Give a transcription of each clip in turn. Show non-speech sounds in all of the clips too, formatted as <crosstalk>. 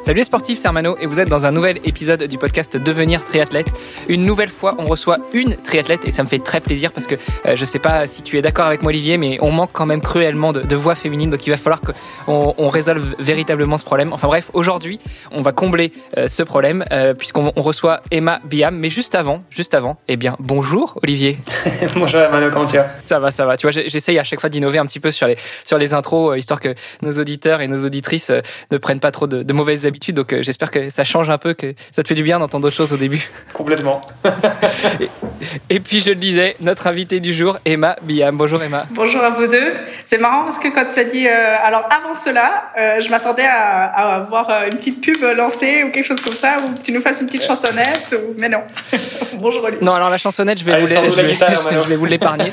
Salut les sportifs, c'est Armano et vous êtes dans un nouvel épisode du podcast Devenir triathlète. Une nouvelle fois, on reçoit une triathlète et ça me fait très plaisir parce que euh, je sais pas si tu es d'accord avec moi Olivier, mais on manque quand même cruellement de, voix féminines, donc il va falloir qu'on on résolve véritablement ce problème. Enfin bref, aujourd'hui, on va combler euh, ce problème euh, puisqu'on reçoit Emma Biam. Mais juste avant, juste avant, eh bien bonjour Olivier. <laughs> bonjour Armano, comment tu vas? Ça va, ça va. Tu vois, j'essaye à chaque fois d'innover un petit peu sur les sur les intros, histoire que nos auditeurs et nos auditrices ne prennent pas trop de, de mauvaises donc euh, j'espère que ça change un peu, que ça te fait du bien d'entendre d'autres choses au début. Complètement. <laughs> et, puis je le disais, notre invitée du jour, Emma Biam. Bonjour Emma. Bonjour à vous deux. C'est marrant parce que quand tu as dit, euh, alors avant cela, euh, je m'attendais à, avoir une petite pub lancée ou quelque chose comme ça, ou que tu nous fasses une petite chansonnette, ou... mais non. <laughs> Bonjour Olivier. Non, alors la chansonnette, je vais, vous, je <laughs> vais, vous l'épargner.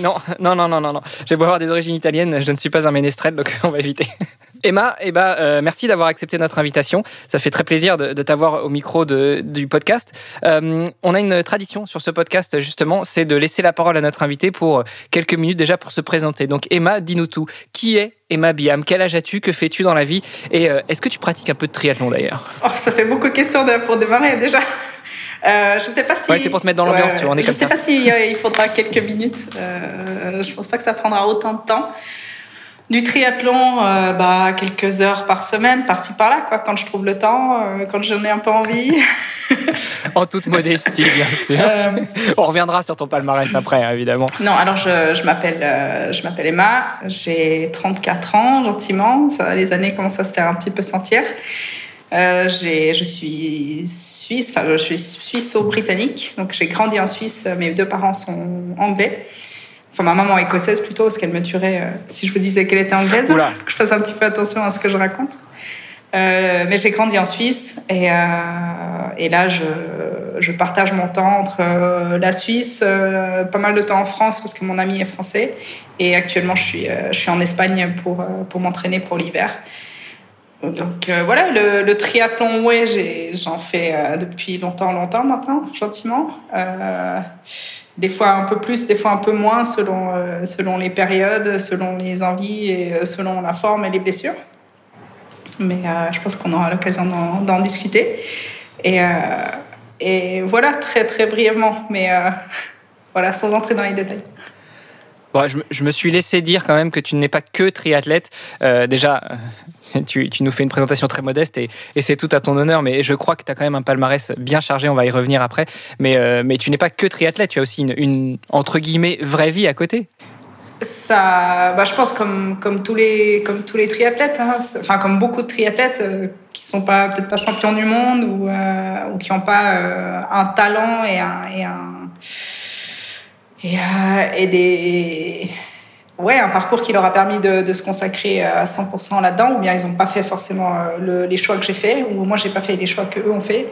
non, non, non, non, non, non. Je vais avoir des origines italiennes, je ne suis pas un ménestrel, donc on va éviter. Emma, eh ben, merci d'avoir accepté notre invitation. Ça fait très plaisir de, t'avoir au micro du podcast. Euh, on a une tradition sur ce podcast, justement, c'est de laisser la parole à notre invité pour quelques minutes déjà pour se présenter. Donc Emma, dis-nous tout. Qui est Emma Biam? Quel âge as-tu? Que fais-tu dans la vie? Et euh, est-ce que tu pratiques un peu de triathlon d'ailleurs? Oh, Ça fait beaucoup de questions pour démarrer déjà. Euh, je sais pas si. Ouais, c'est pour te mettre dans l'ambiance, tu vois. On est je sais pas s'il il faudra quelques minutes. Euh, je pense pas que ça prendra autant de temps. Du triathlon, euh, bah, quelques heures par semaine, par-ci par-là, quoi, quand je trouve le temps, euh, quand j'en ai un peu envie. <laughs> en toute modestie, bien sûr. Euh, On reviendra sur ton palmarès après, hein, évidemment. Non, alors je, je m'appelle je m'appelle Emma, j'ai 34 ans, gentiment. Ça, les années commencent à se faire un petit peu sentir. je suis suisse, enfin je suis suisse-britannique, donc j'ai grandi en Suisse. Mes deux parents sont anglais. Enfin, ma maman écossaise plutôt, parce qu'elle me tuerait euh, si je vous disais qu'elle était anglaise. Que je fasse un petit peu attention à ce que je raconte. Euh, mais j'ai grandi en Suisse et, euh, et là, je, je, partage mon temps entre la Suisse, pas mal de temps en France parce que mon ami est français. Et actuellement, je suis, je suis en Espagne pour, pour m'entraîner pour l'hiver. Donc voilà, le, le, triathlon, ouais, j'en fais depuis longtemps, longtemps maintenant, gentiment des fois un peu plus, des fois un peu moins selon, euh, selon les périodes, selon les envies et euh, selon la forme et les blessures. Mais euh, je pense qu'on aura l'occasion d'en discuter. Et, et, voilà, très très brièvement, mais <laughs> voilà, sans entrer dans les détails je, me suis laissé dire quand même que tu n'es pas que triathlète. Euh, déjà, euh, tu, nous fais une présentation très modeste et, c'est tout à ton honneur, mais je crois que tu as quand même un palmarès bien chargé, on va y revenir après. Mais, euh, tu n'es pas que triathlète, tu as aussi une, entre guillemets, vraie vie à côté. Ça, bah, je pense comme, tous les, triathlètes, hein, enfin comme beaucoup de triathlètes qui sont pas peut-être pas champions du monde ou, qui n'ont pas un talent et un et, euh, et des ouais, un parcours qui leur a permis de, se consacrer à 100% là-dedans, ou bien ils n'ont pas fait forcément euh, les choix que j'ai fait, ou moi j'ai pas fait les choix qu'eux ont fait.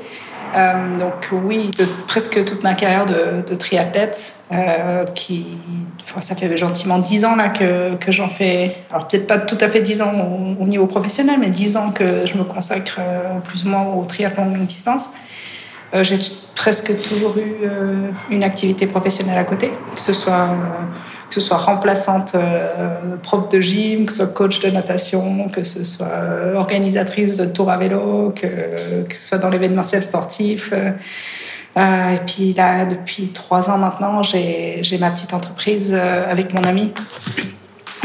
Euh, donc oui, presque toute ma carrière de, triathlète, euh, qui, ça fait gentiment 10 ans là que, que j'en fais, alors peut-être pas tout à fait 10 ans au, au, niveau professionnel, mais 10 ans que je me consacre plus ou moins au triathlon longue distance. Euh, j'ai presque toujours eu euh, une activité professionnelle à côté, que ce soit, euh, que ce soit remplaçante prof de gym, que ce soit coach de natation, que ce soit organisatrice de tour à vélo, que, que ce soit dans l'événementiel sportif. et puis là, depuis trois ans maintenant, j'ai ma petite entreprise avec mon ami.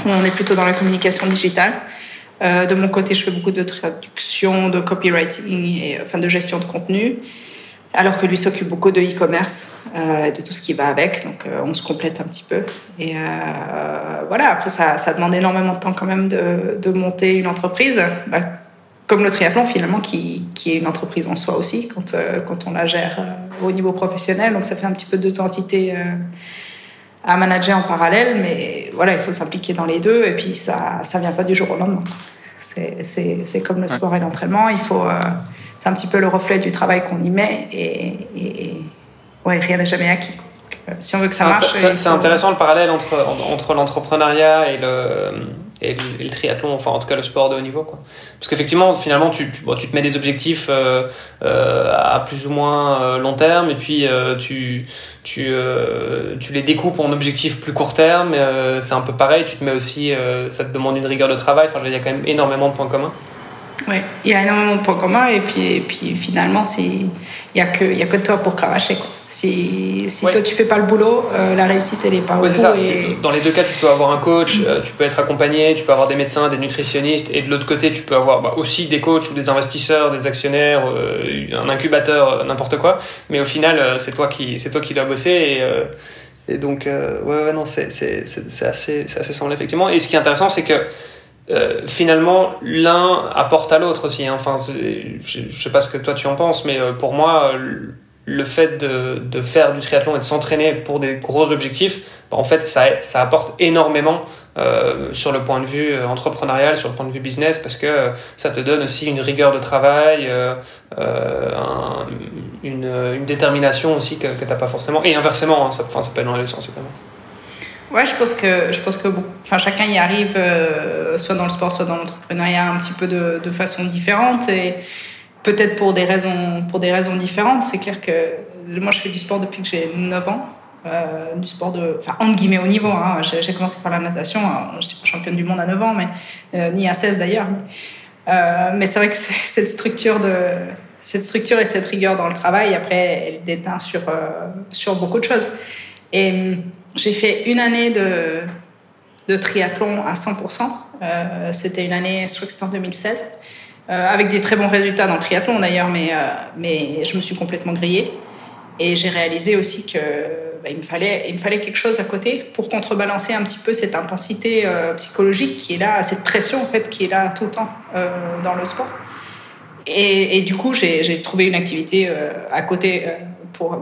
On est plutôt dans la communication digitale. de mon côté, je fais beaucoup de traduction, de copywriting et enfin de gestion de contenu alors que lui s'occupe beaucoup de e-commerce euh, et de tout ce qui va avec. Donc, euh, on se complète un petit peu. Et euh, voilà, après, ça, ça, demande énormément de temps quand même de, de monter une entreprise. Bah, comme le triathlon, finalement, qui, qui, est une entreprise en soi aussi, quand, quand on la gère au niveau professionnel. Donc, ça fait un petit peu deux entités à manager en parallèle. Mais voilà, il faut s'impliquer dans les deux. Et puis, ça ne vient pas du jour au lendemain. C'est comme le sport et l'entraînement. Il faut c'est un petit peu le reflet du travail qu'on y met et, ouais, rien n'est jamais acquis. si on veut que ça marche. C'est intéressant le parallèle entre, entre l'entrepreneuriat et le, et le, triathlon, enfin en tout cas le sport de haut niveau. Quoi. Parce qu'effectivement, finalement, tu, tu, tu, te mets des objectifs euh, euh, à plus ou moins euh, long terme et puis euh, tu, tu, euh, tu les découpes en objectifs plus court terme. c'est un peu pareil, tu te mets aussi, ça te demande une rigueur de travail. Enfin, il y a quand même énormément de points communs. Oui, il y a énormément de points communs et puis, et puis finalement, il n'y a, que, y a que toi pour cravacher. Quoi. Si, si toi tu fais pas le boulot, euh, la réussite elle est pas au ça. Dans les deux cas, tu peux avoir un coach, euh, tu peux être accompagné, tu peux avoir des médecins, des nutritionnistes, et de l'autre côté, tu peux avoir bah, aussi des coachs ou des investisseurs, des actionnaires, euh, un incubateur, n'importe quoi. Mais au final, c'est toi qui c'est toi qui dois bosser et, et donc ouais, ouais non c'est c'est assez c'est assez semblable effectivement. Et ce qui est intéressant, c'est que euh, finalement, l'un apporte à l'autre aussi. Hein. Enfin, je, ne sais pas ce que toi tu en penses, mais euh, pour moi, le fait de, faire du triathlon et de s'entraîner pour des gros objectifs, bah, en fait, ça, apporte énormément euh, sur le point de vue entrepreneurial, sur le point de vue business, parce que ça te donne aussi une rigueur de travail, un, une, détermination aussi que, que tu n'as pas forcément. Et inversement, hein, ça, ça peut aller dans les sens, évidemment. Ouais, je pense que, je pense que enfin, chacun y arrive, euh, soit dans le sport, soit dans l'entrepreneuriat, un petit peu de, de façon différente et peut-être pour des raisons, pour des raisons différentes. C'est clair que moi, je fais du sport depuis que j'ai 9 ans. Euh, du sport de, enfin, entre guillemets, au niveau. Hein. J'ai commencé par la natation. J'étais pas championne du monde à 9 ans, mais, euh, ni à 16 d'ailleurs. Mais c'est vrai que cette structure, de, cette structure et cette rigueur dans le travail, après, elle déteint sur, sur beaucoup de choses. Et j'ai fait une année de, triathlon à 100%. Euh, c'était une année, je en 2016, euh, avec des très bons résultats dans le triathlon d'ailleurs, mais, euh, mais je me suis complètement grillée. Et j'ai réalisé aussi que bah, il, me fallait, quelque chose à côté pour contrebalancer un petit peu cette intensité psychologique qui est là, cette pression en fait qui est là tout le temps dans le sport. Et, du coup, j'ai trouvé une activité à côté pour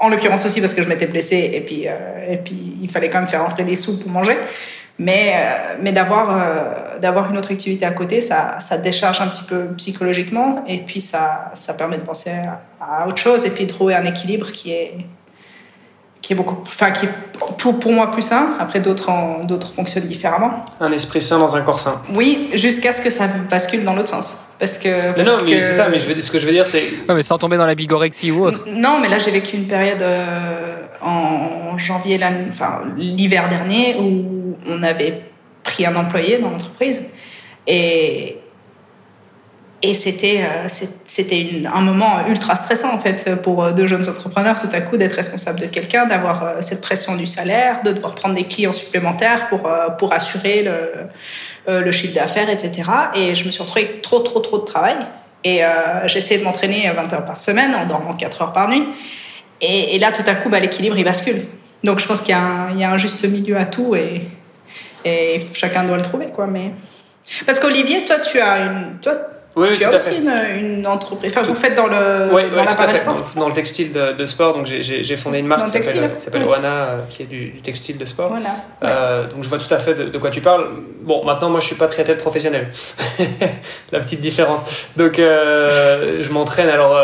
en l'occurrence aussi parce que je m'étais blessée et puis, euh, et puis il fallait quand même faire rentrer des sous pour manger. Mais, euh, mais d'avoir, euh, d'avoir une autre activité à côté, ça, ça décharge un petit peu psychologiquement et puis ça, ça permet de penser à, à autre chose et puis de trouver un équilibre qui est, qui est beaucoup, enfin qui est pour, pour moi plus sain. Après d'autres d'autres fonctionnent différemment. Un esprit sain dans un corps sain. Oui, jusqu'à ce que ça bascule dans l'autre sens. Parce que. Parce non, mais c'est ça. Mais je veux, ce que je veux dire, c'est. Non, mais sans tomber dans la bigorexie ou autre. Non, mais là j'ai vécu une période euh, en janvier, enfin l'hiver dernier, où on avait pris un employé dans l'entreprise et et c'était euh, un moment ultra stressant en fait pour euh, deux jeunes entrepreneurs tout à coup d'être responsable de quelqu'un, d'avoir euh, cette pression du salaire, de devoir prendre des clients supplémentaires pour pour assurer le, chiffre d'affaires, etc. Et je me suis retrouvée trop trop trop de travail. Et euh, essayé de m'entraîner 20 heures par semaine en dormant 4 heures par nuit. Et, et là tout à coup bah, l'équilibre il bascule. Donc je pense qu'il y, y, a un juste milieu à tout et, et chacun doit le trouver quoi. Mais parce qu'Olivier, toi tu as une toi oui, tu as aussi une, une, entreprise. Enfin, vous faites dans le oui, dans l'appareil sport dans, le textile de, de sport. Donc, j'ai fondé une marque qui s'appelle Oana, euh, qui est du, du, textile de sport. Voilà. Euh, donc, je vois tout à fait de, de, quoi tu parles. Bon, maintenant, moi, je suis pas très tête professionnel. <laughs> La petite différence. Donc, euh, je m'entraîne. Alors,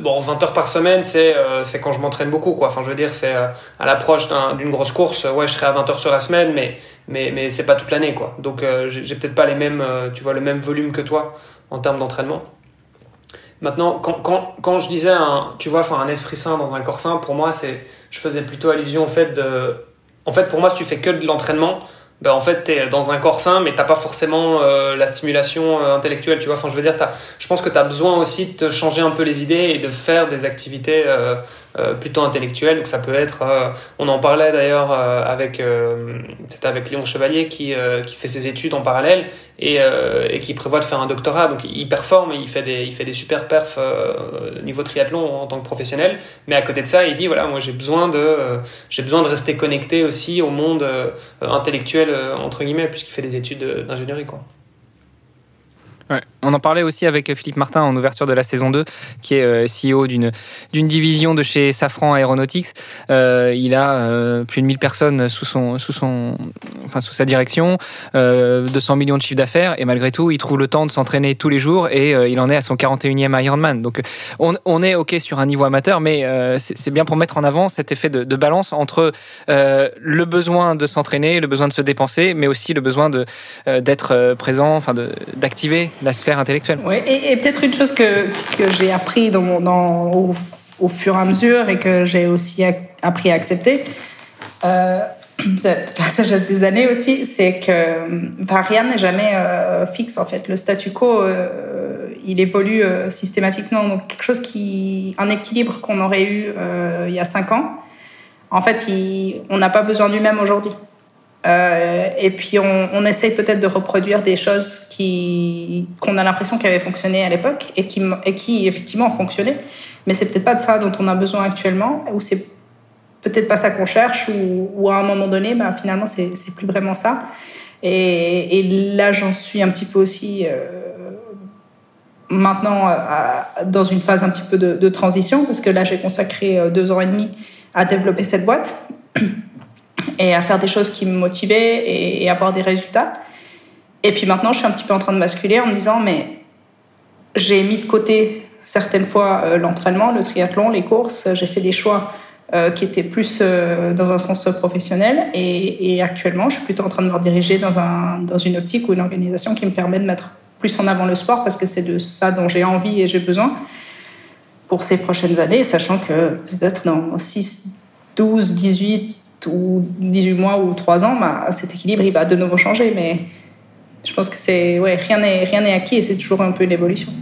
bon, 20 heures par semaine, c'est c'est quand je m'entraîne beaucoup, quoi. Enfin, je veux dire, c'est à l'approche d'une grosse course. Ouais, je serai à 20 heures sur la semaine, mais mais mais c'est pas toute l'année, quoi. Donc, j'ai peut-être pas les mêmes, tu vois, le même volume que toi en termes d'entraînement. Maintenant, quand, quand, quand, je disais, un, tu vois, un esprit sain dans un corps sain, pour moi, c'est, je faisais plutôt allusion au fait de, en fait, pour moi, si tu fais que de l'entraînement, ben, en fait, tu es dans un corps sain, mais t'as pas forcément euh, la stimulation euh, intellectuelle, tu vois. Enfin, je veux dire, as, je pense que tu as besoin aussi de changer un peu les idées et de faire des activités euh plutôt intellectuelles. Donc, ça peut être, euh, on en parlait d'ailleurs euh, avec, c'était avec Léon Chevalier qui, qui fait ses études en parallèle et, et qui prévoit de faire un doctorat. Donc, il performe, il fait des, il fait des super perfs niveau triathlon en tant que professionnel. Mais à côté de ça, il dit, voilà, moi, j'ai besoin de, j'ai besoin de rester connecté aussi au monde intellectuel, entre guillemets, puisqu'il fait des études d'ingénierie, quoi. On en parlait aussi avec Philippe Martin en ouverture de la saison 2, qui est euh, CEO d'une division de chez Safran Aeronautics. Euh, il a euh, plus de 1000 personnes sous, son, sous, son, enfin, sous sa direction, 200 millions de chiffres d'affaires, et malgré tout, il trouve le temps de s'entraîner tous les jours et il en est à son 41e Ironman. Donc on, est OK sur un niveau amateur, mais c'est bien pour mettre en avant cet effet de, balance entre le besoin de s'entraîner, le besoin de se dépenser, mais aussi le besoin d'être présent, d'activer la sphère intellectuelle. Oui, et, peut-être une chose que, que j'ai appris au, fur et à mesure et que j'ai aussi appris à accepter, euh, <clears throat> la des années aussi, c'est que enfin, rien n'est jamais euh, fixe en fait. Le statu quo, euh, il évolue euh, systématiquement. Donc quelque chose qui, un équilibre qu'on aurait eu il y a cinq ans, en fait, on n'a pas besoin du même aujourd'hui. Euh, et puis on, essaye peut-être de reproduire des choses qui qu'on a l'impression qu'elles avaient fonctionné à l'époque et qui, et qui effectivement ont fonctionné. Mais c'est peut-être pas de ça dont on a besoin actuellement, ou c'est peut-être pas ça qu'on cherche, ou, à un moment donné, bah, finalement c'est, c'est plus vraiment ça. Et, là j'en suis un petit peu aussi euh, maintenant dans une phase un petit peu de, de transition, parce que là j'ai consacré euh, deux ans et demi à développer cette boîte et à faire des choses qui me motivaient et, avoir des résultats. Et puis maintenant, je suis un petit peu en train de basculer en me disant, mais j'ai mis de côté certaines fois euh, l'entraînement, le triathlon, les courses. J'ai fait des choix euh, qui étaient plus euh, dans un sens professionnel. Et, actuellement, je suis plutôt en train de me rediriger dans, un, dans une optique ou une organisation qui me permet de mettre plus en avant le sport parce que c'est de ça dont j'ai envie et j'ai besoin pour ces prochaines années, sachant que peut-être dans 6, 12, 18, ou 18 mois ou 3 ans, bah, cet équilibre, il va de nouveau changer. Mais je pense que c'est, ouais, rien n'est acquis et c'est toujours un peu une évolution.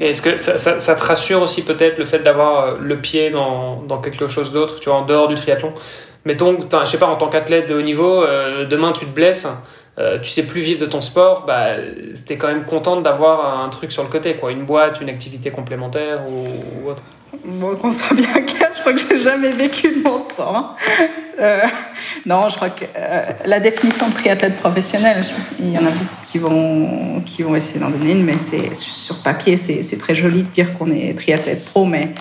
Est-ce que ça, te rassure aussi peut-être le fait d'avoir euh, le pied dans, dans quelque chose d'autre, tu vois, en dehors du triathlon? Mettons, je sais pas, en tant qu'athlète de haut niveau, euh, demain tu te blesses, euh, tu sais plus vivre de ton sport, bah, tu es quand même contente d'avoir un truc sur le côté, quoi, une boîte, une activité complémentaire ou autre. Bon, qu'on soit bien clair, je crois que j'ai jamais vécu de mon sport. Hein. Euh, non, je crois que euh, la définition de triathlète professionnel, il y en a beaucoup qui vont, qui vont essayer d'en donner une, mais c'est, sur papier, c'est, très joli de dire qu'on est triathlète pro, mais,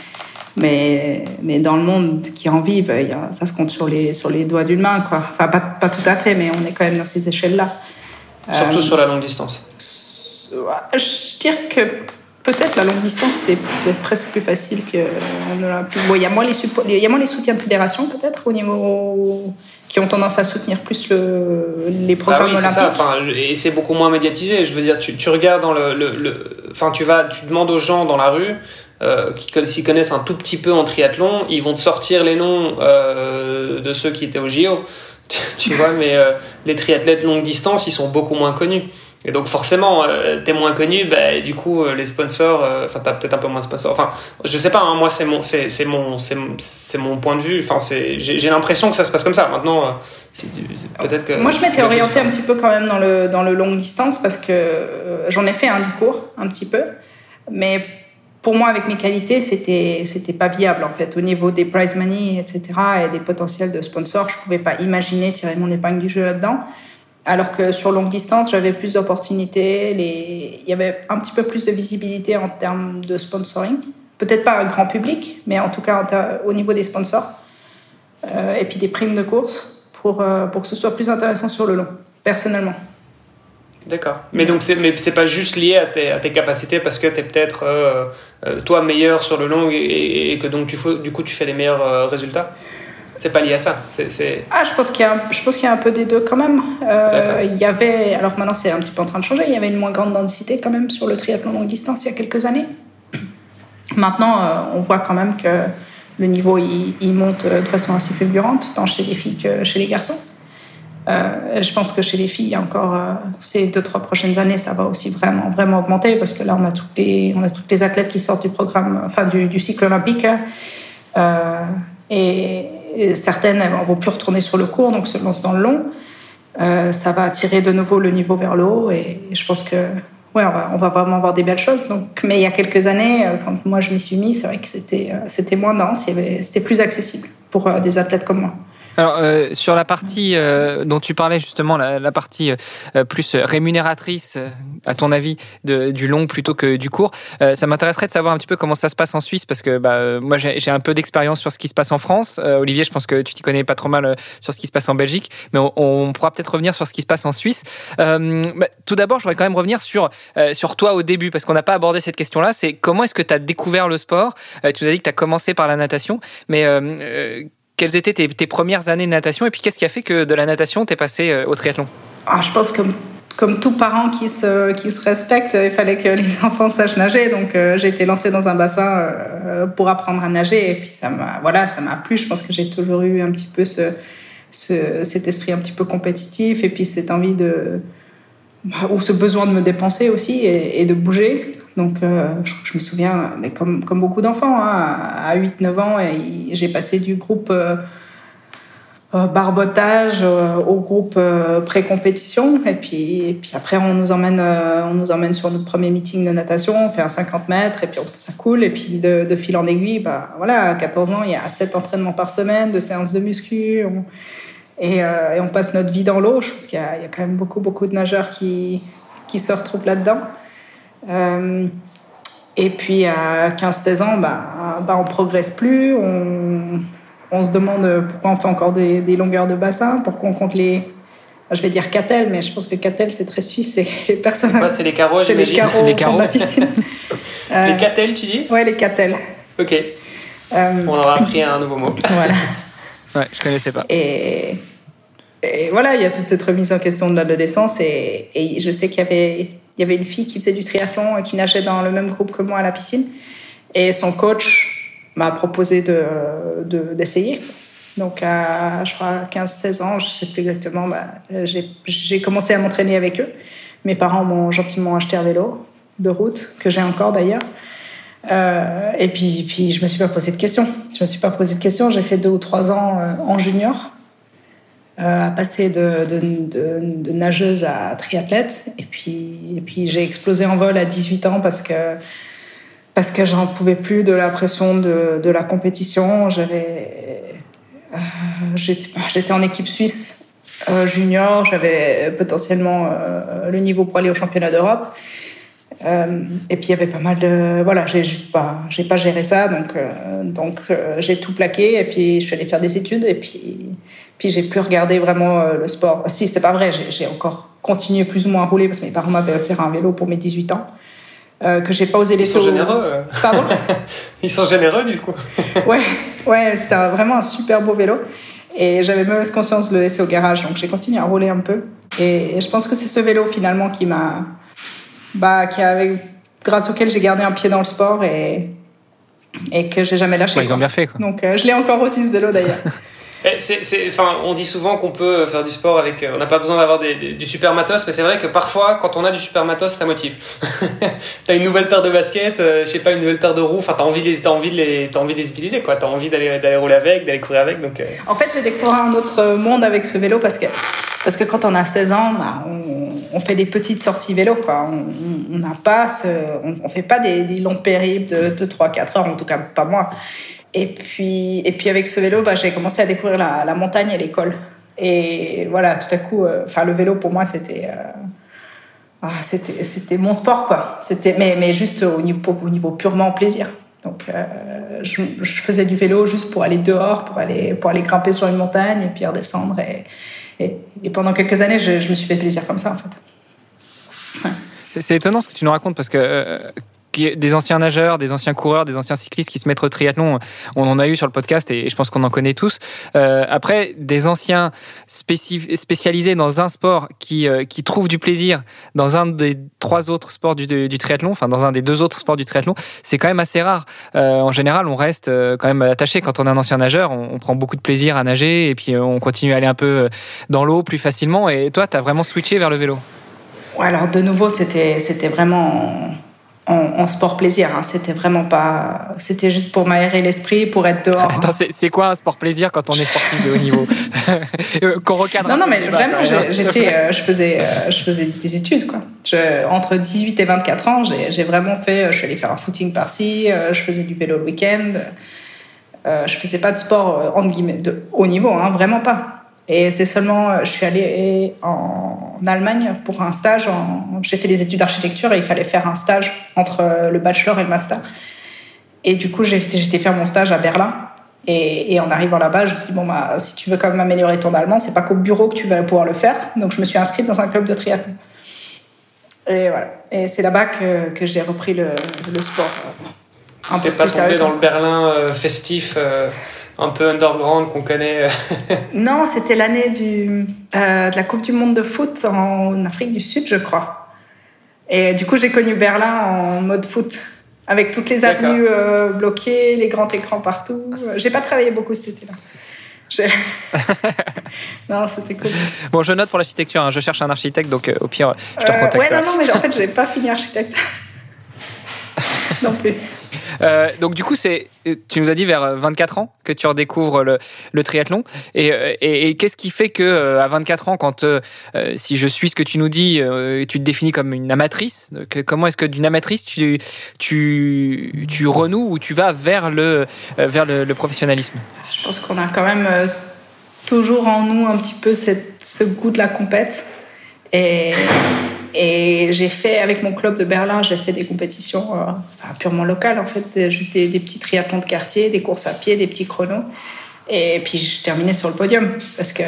mais, mais dans le monde qui en vive, ça se compte sur les, sur les doigts d'une main. Quoi. Enfin, pas, pas tout à fait, mais on est quand même dans ces échelles-là. Surtout euh, sur la longue distance. Je dirais que Peut-être la longue distance, c'est presque plus facile que. Bon, il, y a moins les il y a moins les soutiens de fédération, peut-être, au niveau. qui ont tendance à soutenir plus le... les bah programmes bah olympiques. Enfin, et c'est beaucoup moins médiatisé. Je veux dire, tu, tu regardes dans le, le, Enfin, tu vas, tu demandes aux gens dans la rue. Euh, qui s'y connaissent un tout petit peu en triathlon, ils vont te sortir les noms euh, de ceux qui étaient au JO. <laughs> Tu, vois, mais euh, les triathlètes longue distance, ils sont beaucoup moins connus. Et donc forcément, euh, t'es moins connu, bah, du coup euh, les sponsors, euh, enfin t'as peut-être un peu moins de sponsors. Enfin, je sais pas, hein, moi c'est mon, c'est, c'est mon, c'est, c'est mon point de vue. Enfin, c'est, j'ai, j'ai l'impression que ça se passe comme ça. Maintenant, peut-être que. Moi, je m'étais orientée un petit peu quand même dans le dans le longue distance parce que j'en ai fait un du cours un petit peu, mais pour moi, avec mes qualités, c'était c'était pas viable en fait au niveau des prize money, etc. et des potentiels de sponsors. Je pouvais pas imaginer tirer mon épingle du jeu là-dedans. Alors que sur longue distance, j'avais plus d'opportunités, il y avait un petit peu plus de visibilité en termes de sponsoring. Peut-être pas un grand public, mais en tout cas au niveau des sponsors. Euh, et puis des primes de course pour, euh, pour que ce soit plus intéressant sur le long, personnellement. D'accord. Mais donc, c'est, mais c'est pas juste lié à tes, capacités parce que tu es peut-être, euh, toi, meilleur sur le long et, que donc, du coup, tu fais les meilleurs résultats? C'est pas lié à ça. Ah, je pense qu'il y a, je pense qu'il y a un peu des deux quand même. Euh, il y avait, alors maintenant c'est un petit peu en train de changer. Il y avait une moins grande densité quand même sur le triathlon longue distance il y a quelques années. Maintenant, euh, on voit quand même que le niveau il, monte de façon assez fulgurante, tant chez les filles que chez les garçons. Euh, je pense que chez les filles, encore ces deux trois prochaines années, ça va aussi vraiment vraiment augmenter parce que là, on a toutes les, on a toutes les athlètes qui sortent du programme, enfin du, du cycle olympique. et certaines ne vont plus retourner sur le court, donc se lancent dans le long. Euh, ça va attirer de nouveau le niveau vers le haut et je pense que ouais, on va, vraiment avoir des belles choses. Donc, mais il y a quelques années, euh, quand moi je m'y suis mis, c'est vrai que c'était, euh, c'était moins dense, c'était plus accessible pour des athlètes comme moi. Alors, euh, sur la partie euh, dont tu parlais justement, la, partie euh, plus rémunératrice, à ton avis, de, du long plutôt que du court, ça m'intéresserait de savoir un petit peu comment ça se passe en Suisse, parce que bah, moi j'ai un peu d'expérience sur ce qui se passe en France. Olivier, je pense que tu t'y connais pas trop mal sur ce qui se passe en Belgique, mais on, pourra peut-être revenir sur ce qui se passe en Suisse. Bah, tout d'abord, je voudrais quand même revenir sur, sur toi au début, parce qu'on n'a pas abordé cette question-là, c'est comment est-ce que tu as découvert le sport? Tu nous as dit que tu as commencé par la natation, mais quelles étaient tes, premières années de natation et puis qu'est-ce qui a fait que de la natation, t'es passé euh, au triathlon? Ah, Je pense que comme tout parent qui se, qui se respecte, il fallait que <laughs> les enfants sachent nager. Donc, euh, j'ai été lancée dans un bassin euh, pour apprendre à nager. Et puis, ça m'a voilà, plu. Je pense que j'ai toujours eu un petit peu ce, cet esprit un petit peu compétitif et puis cette envie de. ou ce besoin de me dépenser aussi et de bouger. Donc, euh, je, me souviens, mais comme, beaucoup d'enfants, hein, à 8-9 ans, j'ai passé du groupe euh, euh, barbotage au groupe pré-compétition. Et puis, et puis après, on nous, emmène, on nous emmène sur notre premier meeting de natation, on fait un 50 mètres, et puis on trouve ça cool. Et puis, de, fil en aiguille, bah, voilà, à 14 ans, il y a 7 entraînements par semaine, de séances de muscu. et, on passe notre vie dans l'eau. Je pense qu'il y, y, a quand même beaucoup, beaucoup de nageurs qui, qui se retrouvent là-dedans. Euh, et puis à 15-16 ans, bah, bah, on progresse plus, on, on, se demande pourquoi on fait encore des, des, longueurs de bassin, pourquoi on compte les... Je vais dire catel, mais je pense que catel c'est très suisse et personne. c'est les carreaux, C'est les carreaux, les carreaux. de la piscine. <laughs> euh, les catels, tu dis? Ouais, les catels. Ok. Euh, on aura appris un nouveau mot. <laughs> Voilà. ouais, je connaissais pas. Et, et voilà, il y a toute cette remise en question de l'adolescence et, et je sais qu'il y avait il y avait une fille qui faisait du triathlon et qui nageait dans le même groupe que moi à la piscine. Et son coach m'a proposé d'essayer. De, d'essayer. Donc, à, je crois, 15-16 ans, je ne sais plus exactement, bah, j'ai commencé à m'entraîner avec eux. Mes parents m'ont gentiment acheté un vélo de route, que j'ai encore d'ailleurs. Euh, et puis, puis, je ne me suis pas posé de questions. Je me suis pas posé de questions. J'ai fait deux ou trois ans euh, en junior. Euh, à passer de, nageuse à triathlète. Et puis, et puis j'ai explosé en vol à 18 ans parce que, parce que j'en pouvais plus de la pression de, la compétition. J'avais, euh, j'étais, en équipe suisse euh, junior, j'avais potentiellement le niveau pour aller au championnat d'Europe. Et puis il y avait pas mal de voilà j'ai juste pas j'ai pas géré ça donc donc j'ai tout plaqué et puis je suis allée faire des études et puis puis j'ai pu regarder vraiment euh, le sport. Si, c'est pas vrai, j'ai encore continué plus ou moins à rouler parce que mes parents m'avaient offert un vélo pour mes 18 ans. Euh, que j'ai pas osé laisser. Ils sont généreux. Euh. Pardon? <laughs> Ils sont généreux du coup. <laughs> ouais, ouais, c'était vraiment un super beau vélo. Et j'avais mauvaise conscience de le laisser au garage, donc j'ai continué à rouler un peu. Et, je pense que c'est ce vélo finalement qui m'a, bah, qui avait, grâce auquel j'ai gardé un pied dans le sport et et que j'ai jamais lâché. ils ont bien fait. Quoi. Donc je l'ai encore aussi ce vélo d'ailleurs. <laughs> Eh, on dit souvent qu'on peut faire du sport avec. Euh, on n'a pas besoin d'avoir du super matos, mais c'est vrai que parfois, quand on a du super matos, ça motive. <laughs> t'as une nouvelle paire de baskets, euh, je sais pas, une nouvelle paire de roues. Enfin, t'as envie de les, les, envie de les utiliser, quoi. T'as envie d'aller, d'aller rouler avec, d'aller courir avec. Donc. Euh. En fait, j'ai découvert un autre monde avec ce vélo parce que, parce que quand on a 16 ans, bah, on, fait des petites sorties vélo, quoi. On n'a pas, on, fait pas des, longs périples de, de 3-4 heures, en tout cas pas moi. Et puis, et puis avec ce vélo, bah, j'ai commencé à découvrir la, montagne et l'école. Et voilà, tout à coup, euh, enfin le vélo pour moi, c'était euh, ah, c'était c'était mon sport quoi. C'était mais, mais juste au niveau au niveau purement plaisir. Donc euh, je, faisais du vélo juste pour aller dehors, pour aller pour aller grimper sur une montagne et puis redescendre. Et, pendant quelques années, je, me suis fait plaisir comme ça en fait. C'est étonnant ce que tu nous racontes parce que des anciens nageurs, des anciens coureurs, des anciens cyclistes qui se mettent au triathlon, on en a eu sur le podcast et je pense qu'on en connaît tous. Euh, après, des anciens spécialisés dans un sport qui, euh, qui trouvent du plaisir dans un des trois autres sports du, triathlon, enfin dans un des deux autres sports du triathlon, c'est quand même assez rare. Euh, en général, on reste quand même attaché quand on est un ancien nageur, on, on, prend beaucoup de plaisir à nager et puis on continue à aller un peu dans l'eau plus facilement. Et toi, tu as vraiment switché vers le vélo? Alors de nouveau, c'était vraiment en, sport plaisir. Hein. C'était vraiment pas. C'était juste pour m'aérer l'esprit, pour être dehors. Attends, c'est quoi un sport plaisir quand on est sportif de haut niveau <laughs> euh, Qu'on recadre. Non, non, mais vraiment, j'étais, euh, je faisais, euh, je faisais des études quoi. Je, entre 18 et 24 ans, j'ai vraiment fait. Je suis allée faire un footing par-ci. Je faisais du vélo le week-end. Je faisais pas de sport, entre guillemets, de haut niveau, hein, vraiment pas. Et c'est seulement, euh, je suis allée en Allemagne pour un stage. J'ai fait des études d'architecture et il fallait faire un stage entre euh, le bachelor et le master. Et du coup, j'étais faire mon stage à Berlin. Et, et en arrivant là-bas, je me suis dit, bon, bah, si tu veux quand même améliorer ton allemand, c'est pas qu'au bureau que tu vas pouvoir le faire. Donc, je me suis inscrite dans un club de triathlon. Et voilà. Et c'est là-bas que, que j'ai repris le, le sport. euh, Un peu pas plus tombé dans le Berlin euh, festif, euh, un peu underground qu'on connaît. <laughs> Non, c'était l'année du, euh, de la Coupe du Monde de foot en Afrique du Sud, je crois. Et du coup, j'ai connu Berlin en mode foot, avec toutes les avenues euh, bloquées, les grands écrans partout. J'ai pas travaillé beaucoup cet été-là. <laughs> Non, c'était cool. Bon, je note pour l'architecture, hein, je cherche un architecte, donc euh, au pire, je te Euh, recontacterai. ouais, non, non, mais en fait, j'ai pas fini architecte. <laughs> non plus. Euh, donc du coup, c'est, tu nous as dit vers euh, 24 ans que tu redécouvres le, triathlon. Et, euh, et, qu'est-ce qui fait que euh, à 24 ans, quand euh, euh, si je suis ce que tu nous dis, euh, tu te définis comme une amatrice, comment est-ce que d'une amatrice tu, tu, renoues ou tu vas vers le, euh, vers le, professionnalisme? Je pense qu'on a quand même euh, toujours en nous un petit peu ce goût de la compète. Et, et j'ai fait, avec mon club de Berlin, j'ai fait des compétitions euh, enfin, purement locales, en fait, juste des, des petits triathlons de quartier, des courses à pied, des petits chronos. Et puis je terminais sur le podium parce que,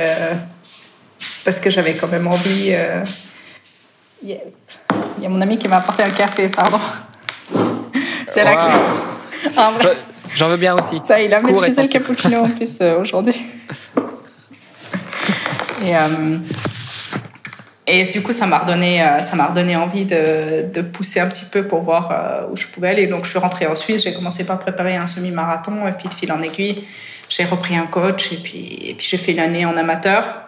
parce que j'avais quand même envie. euh, Yes. Il y a mon ami qui m'a apporté un café, pardon. <laughs> C'est la Wow. classe. Ah, J'en veux bien aussi. Putain, il a Court et maîtrisé le cappuccino en plus euh, aujourd'hui. <laughs> Et, euh, et du coup, ça m'a redonné, euh, ça m'a redonné envie de, pousser un petit peu pour voir euh, où je pouvais aller. Donc, je suis rentrée en Suisse, j'ai commencé par préparer un semi-marathon, et puis de fil en aiguille, j'ai repris un coach, et puis, j'ai fait une année en amateur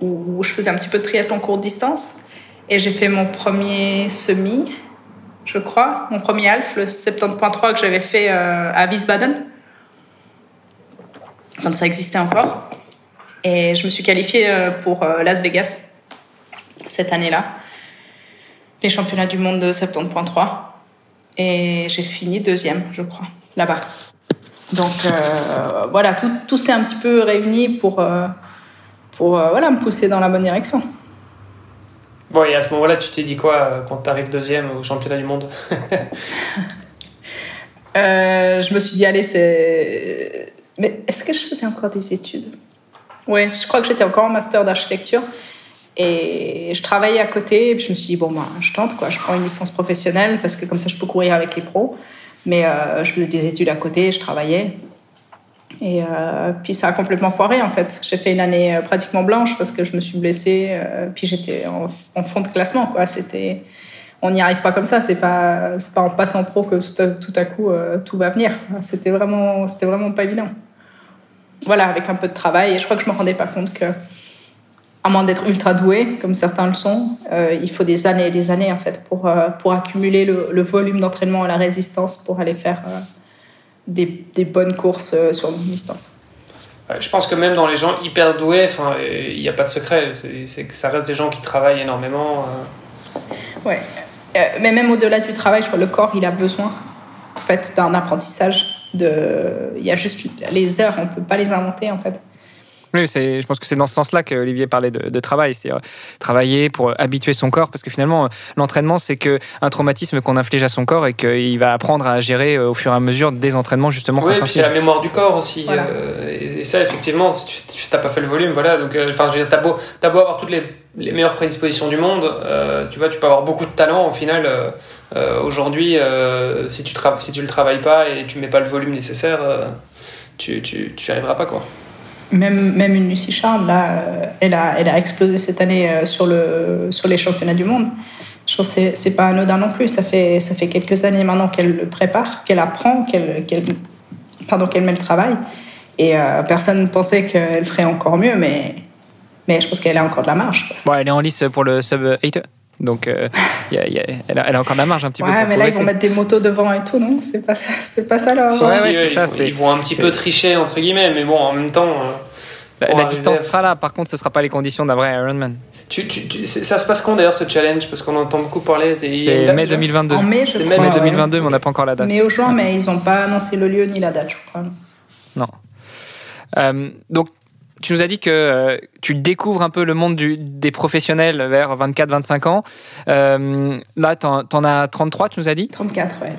où je faisais un petit peu de triathlon courte distance. Et j'ai fait mon premier semi, je crois, mon premier half, le 70.3 que j'avais fait euh, à Wiesbaden, quand ça existait encore. Et je me suis qualifiée pour Las Vegas cette année-là, les championnats du monde de 70.3. Et j'ai fini deuxième, je crois, là-bas. Donc euh, voilà, tout, tout s'est un petit peu réuni pour, euh, pour euh, voilà, me pousser dans la bonne direction. Bon, et à ce moment-là, tu t'es dit quoi quand tu arrives deuxième au championnat du monde? <laughs> Je me suis dit, allez, c'est. Mais est-ce que je faisais encore des études? Oui, je crois que j'étais encore en master d'architecture. Et je travaillais à côté. Et puis je me suis dit, bon, ben, je tente, quoi. Je prends une licence professionnelle parce que comme ça, je peux courir avec les pros. Mais euh, je faisais des études à côté, je travaillais. Et euh, puis ça a complètement foiré, en fait. J'ai fait une année euh, pratiquement blanche parce que je me suis blessée. puis j'étais en, fond de classement, quoi. On n'y arrive pas comme ça. C'est pas, pas en passant pro que tout à, tout à coup tout va venir. C'était vraiment, vraiment pas évident. Voilà, avec un peu de travail. Et je crois que je me rendais pas compte que, à moins d'être ultra doué, comme certains le sont, euh, il faut des années et des années en fait pour euh, pour accumuler le, le volume d'entraînement et la résistance pour aller faire euh, des, des bonnes courses sur longue distance. Je pense que même dans les gens hyper doués, il n'y a pas de secret. C'est que ça reste des gens qui travaillent énormément. Ouais. Mais même au-delà du travail, je crois que le corps, il a besoin en fait d'un apprentissage. De... Il y a juste les heures, on ne peut pas les inventer en fait. Oui, je pense que c'est dans ce sens-là que Olivier parlait de, de travail. C'est euh, travailler pour habituer son corps, parce que finalement, euh, l'entraînement, c'est que un traumatisme qu'on inflige à son corps et qu'il va apprendre à gérer euh, au fur et à mesure des entraînements justement. Oui, puis c'est la mémoire du corps aussi. Voilà. euh, et, et ça, effectivement, si tu n'as pas fait le volume, voilà. Donc, euh, enfin, t'as beau, t'as beau avoir toutes les, les meilleures prédispositions du monde, euh, tu vois, tu peux avoir beaucoup de talent. Au final, euh, euh, aujourd'hui, euh, si tu si tu le travailles pas et tu mets pas le volume nécessaire, euh, tu, tu, tu arriveras pas, quoi. Même, même une Lucie Charles, là, euh, elle a, elle a explosé cette année euh, sur, le, sur les championnats du monde. Je pense que c'est- pas anodin non plus. Ça fait, ça fait quelques années maintenant qu'elle le prépare, qu'elle apprend, qu'elle qu'elle met le travail. Et euh, personne ne pensait qu'elle ferait encore mieux, mais, mais je pense qu'elle a encore de la marge. Bon, elle est en lice pour le sub 8 donc euh, il y a- il y a- elle, a, elle a encore de la marge un petit peu. Ouais, mais là, ils vont mettre des motos devant et tout, non? C'est pas ça, c'est pas ça leur. Ouais, si, ouais, c'est ils, ça, ils vont un petit peu tricher, entre guillemets, mais bon, en même temps. euh, La, distance à- sera là, par contre, ce sera pas les conditions d'un vrai Ironman. Tu, tu, tu- c'est- ça se passe quand d'ailleurs ce challenge? Parce qu'on entend beaucoup parler. C'est mai déjà 2022. En mai, je C'est crois. mai mai ouais. 2022, mais on n'a pas encore la date. Mai ou juin, mais ils n'ont pas annoncé le lieu ni la date, je crois. Non. donc, tu nous as dit que tu découvres un peu le monde du, des professionnels vers 24-25 ans. là, tu en, as 33, tu nous as dit? 34, ouais.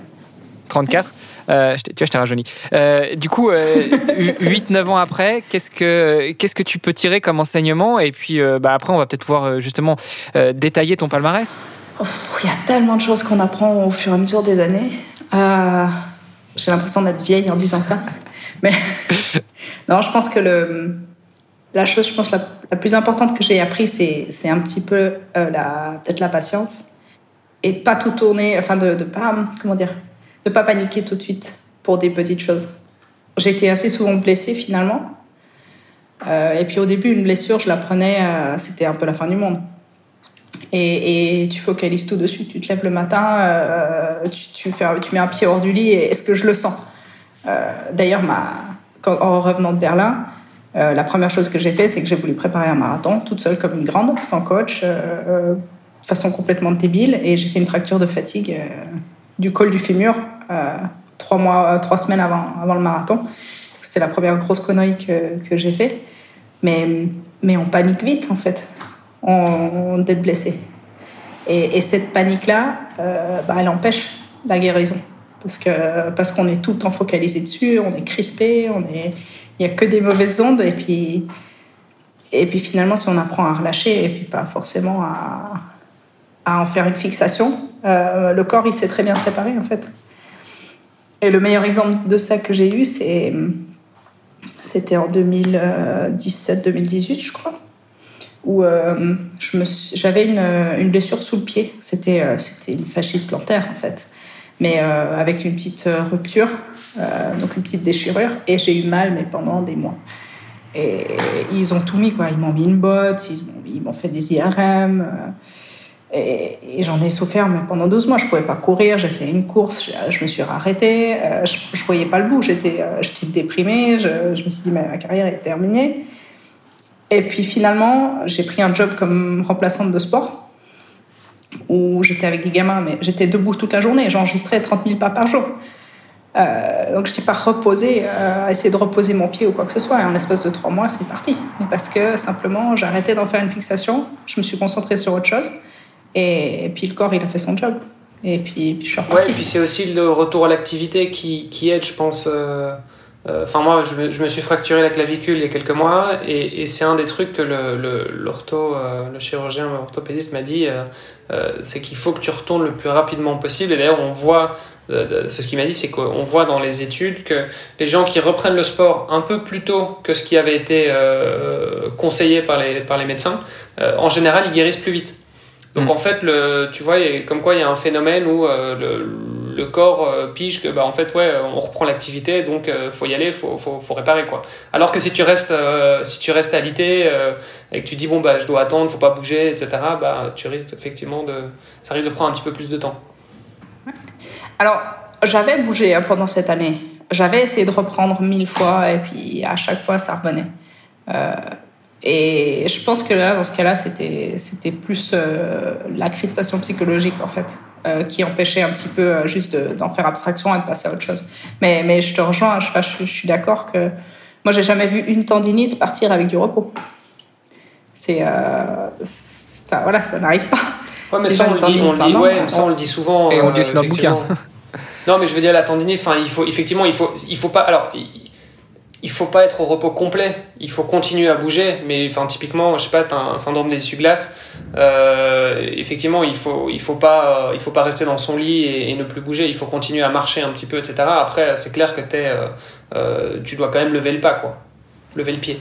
34 euh, Tu vois, je t'ai rajeuni. Euh, du coup, 8-9 euh, <laughs> ans après, qu'est-ce que, qu'est-ce que tu peux tirer comme enseignement? Et puis bah, après, on va peut-être pouvoir justement détailler ton palmarès. Il y a tellement de choses qu'on apprend au fur et à mesure des années. j'ai l'impression d'être vieille en disant ça. Mais <laughs> non, je pense que le, la chose, je pense, la, plus importante que j'ai appris, c'est, un petit peu la, peut-être la patience et de pas tout tourner, enfin de, de pas, comment dire, ne pas paniquer tout de suite pour des petites choses. J'ai été assez souvent blessée finalement. Euh, et puis au début, une blessure, je la prenais, euh, c'était un peu la fin du monde. Et, tu focalises tout dessus. Tu te lèves le matin, euh, tu, tu mets un pied hors du lit et est-ce que je le sens? D'ailleurs, en revenant de Berlin, la première chose que j'ai fait, c'est que j'ai voulu préparer un marathon toute seule comme une grande, sans coach, de façon complètement débile. Et j'ai fait une fracture de fatigue du col du fémur euh, trois, mois, trois semaines avant, le marathon. C'est la première grosse connerie que, j'ai fait. Mais, mais on panique vite, en fait, on, d'être blessé. Et, et, cette panique-là, euh, bah, elle empêche la guérison. Parce parce qu'on est tout le temps focalisé dessus, on est crispé, on est, il n'y a que des mauvaises ondes. Et puis, et puis finalement, si on apprend à relâcher, et puis pas forcément à, à en faire une fixation, euh, le corps, il sait très bien se en fait. Et le meilleur exemple de ça que j'ai eu, c'est, c'était en 2017-2018, je crois, où euh, j'avais une, une, blessure sous le pied. C'était, euh, c'était une fascite plantaire, en fait, mais avec une petite rupture, donc une petite déchirure, et j'ai eu mal, mais pendant des mois. Et ils ont tout mis, quoi. Ils m'ont mis une botte, ils m'ont fait des IRM. Et, j'en ai souffert mais pendant 12 mois. Je ne pouvais pas courir, j'ai fait une course, je, me suis arrêtée, euh, je ne voyais pas le bout, j'étais euh, déprimée, je, je, me suis dit ma carrière est terminée. Et puis finalement, j'ai pris un job comme remplaçante de sport, où j'étais avec des gamins, mais j'étais debout toute la journée, j'enregistrais 30 000 pas par jour. Euh, donc je n'étais pas reposée, à essayer de reposer mon pied ou quoi que ce soit. Et en l'espace de trois mois, c'est parti. Mais parce que simplement, j'arrêtais d'en faire une fixation, je me suis concentrée sur autre chose. Et, puis le corps, il a fait son job. Et puis, je suis reparti. Ouais, et puis c'est aussi le retour à l'activité qui, aide, je pense. Euh, euh, enfin, moi, je me, suis fracturé la clavicule il y a quelques mois, et, c'est un des trucs que le, le, euh, le chirurgien orthopédiste m'a dit, c'est qu'il faut que tu retournes le plus rapidement possible. Et d'ailleurs, on voit, c'est ce qu'il m'a dit, c'est qu'on voit dans les études que les gens qui reprennent le sport un peu plus tôt que ce qui avait été conseillé par les, par les médecins, en général, ils guérissent plus vite. Donc mm. en fait, le, tu vois, comme quoi il y a un phénomène où euh, le, le, corps euh, pige que bah en fait ouais, on reprend l'activité, donc euh, faut y aller, faut, faut, faut, réparer quoi. Alors que si tu restes si tu restes alité et que tu dis bon bah je dois attendre, faut pas bouger, etc. Bah tu risques effectivement de ça risque de prendre un petit peu plus de temps. Alors j'avais bougé hein, pendant cette année. J'avais essayé de reprendre mille fois et puis à chaque fois ça revenait. Et je pense que là, dans ce cas-là, c'était, c'était plus euh, la crispation psychologique, en fait, euh, qui empêchait un petit peu euh, juste d'en faire abstraction et de passer à autre chose. Mais, mais je te rejoins, je, je, suis d'accord que moi, j'ai jamais vu une tendinite partir avec du repos. C'est. Enfin, voilà, ça n'arrive pas. Ouais, mais ça, on, le dit, on, le dit, ouais, ça, on le dit souvent. Et on le dit dans le bouquin. non, mais je veux dire, la tendinite, enfin, il faut, effectivement, il faut, il faut pas. Alors, il faut pas être au repos complet, il faut continuer à bouger, mais enfin typiquement, je sais pas, as un syndrome des essuie-glaces, euh, effectivement, il faut il faut pas il faut pas rester dans son lit et, ne plus bouger, il faut continuer à marcher un petit peu, etc. Après, c'est clair que es, euh, euh, tu dois quand même lever le pas, quoi, lever le pied.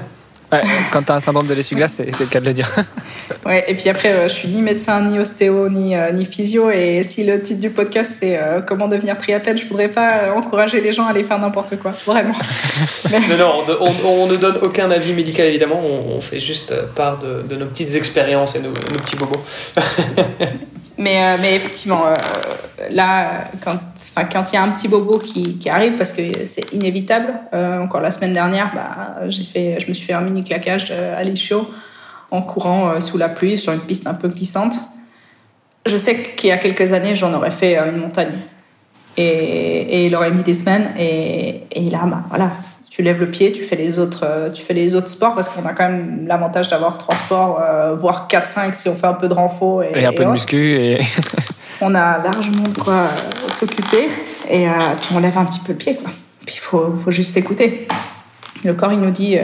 <laughs> quand tu as un syndrome de l'essuie-glace, c'est le cas de le dire. <laughs> ouais, et puis après, euh, je suis ni médecin, ni ostéo, ni, euh, ni physio. Et si le titre du podcast, c'est euh, Comment devenir triathlète, je voudrais pas encourager les gens à aller faire n'importe quoi. Vraiment. <laughs> non, non, on, ne donne aucun avis médical, évidemment. On, fait juste part de, de, nos petites expériences et nos, nos petits bobos. <laughs> Mais, euh, mais effectivement, euh, là, quand il y a un petit bobo qui, qui arrive, parce que c'est inévitable, euh, encore la semaine dernière, bah, fait, je me suis fait un mini claquage à l'Ischio en courant sous la pluie sur une piste un peu glissante. Je sais qu'il y a quelques années, j'en aurais fait une montagne. Et, il aurait mis des semaines. Et, et là, bah, voilà, tu lèves le pied, tu fais les autres, euh, tu fais les autres sports parce qu'on a quand même l'avantage d'avoir trois sports, euh, voire 4-5 si on fait un peu de renfort. Et, un peu de muscu. Et... <laughs> on a largement de quoi euh, s'occuper et puis on lève un petit peu le pied. Quoi. Puis il faut, faut juste s'écouter. Le corps, il nous dit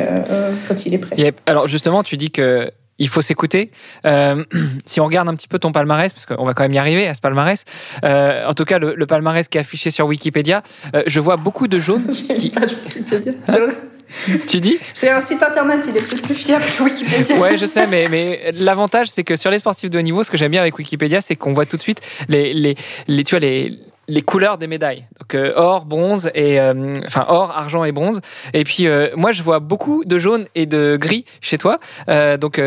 quand il est prêt. Alors justement, tu dis que il faut s'écouter. Euh, <clears throat> si on regarde un petit peu ton palmarès, parce qu'on va quand même y arriver à ce palmarès, euh, en tout cas le, palmarès qui est affiché sur Wikipédia, euh, je vois beaucoup de jaunes. <laughs> qui... page Wikipédia, c'est vrai. <laughs> tu dis J'ai un site internet, il est peut-être plus fiable que Wikipédia. Ouais, je sais, mais, mais l'avantage, c'est que sur les sportifs de haut niveau, ce que j'aime bien avec Wikipédia, c'est qu'on voit tout de suite les, les, les, tu vois, les, les couleurs des médailles. Donc euh, or, bronze et euh, enfin or, argent et bronze. Et puis euh, moi je vois beaucoup de jaune et de gris chez toi. donc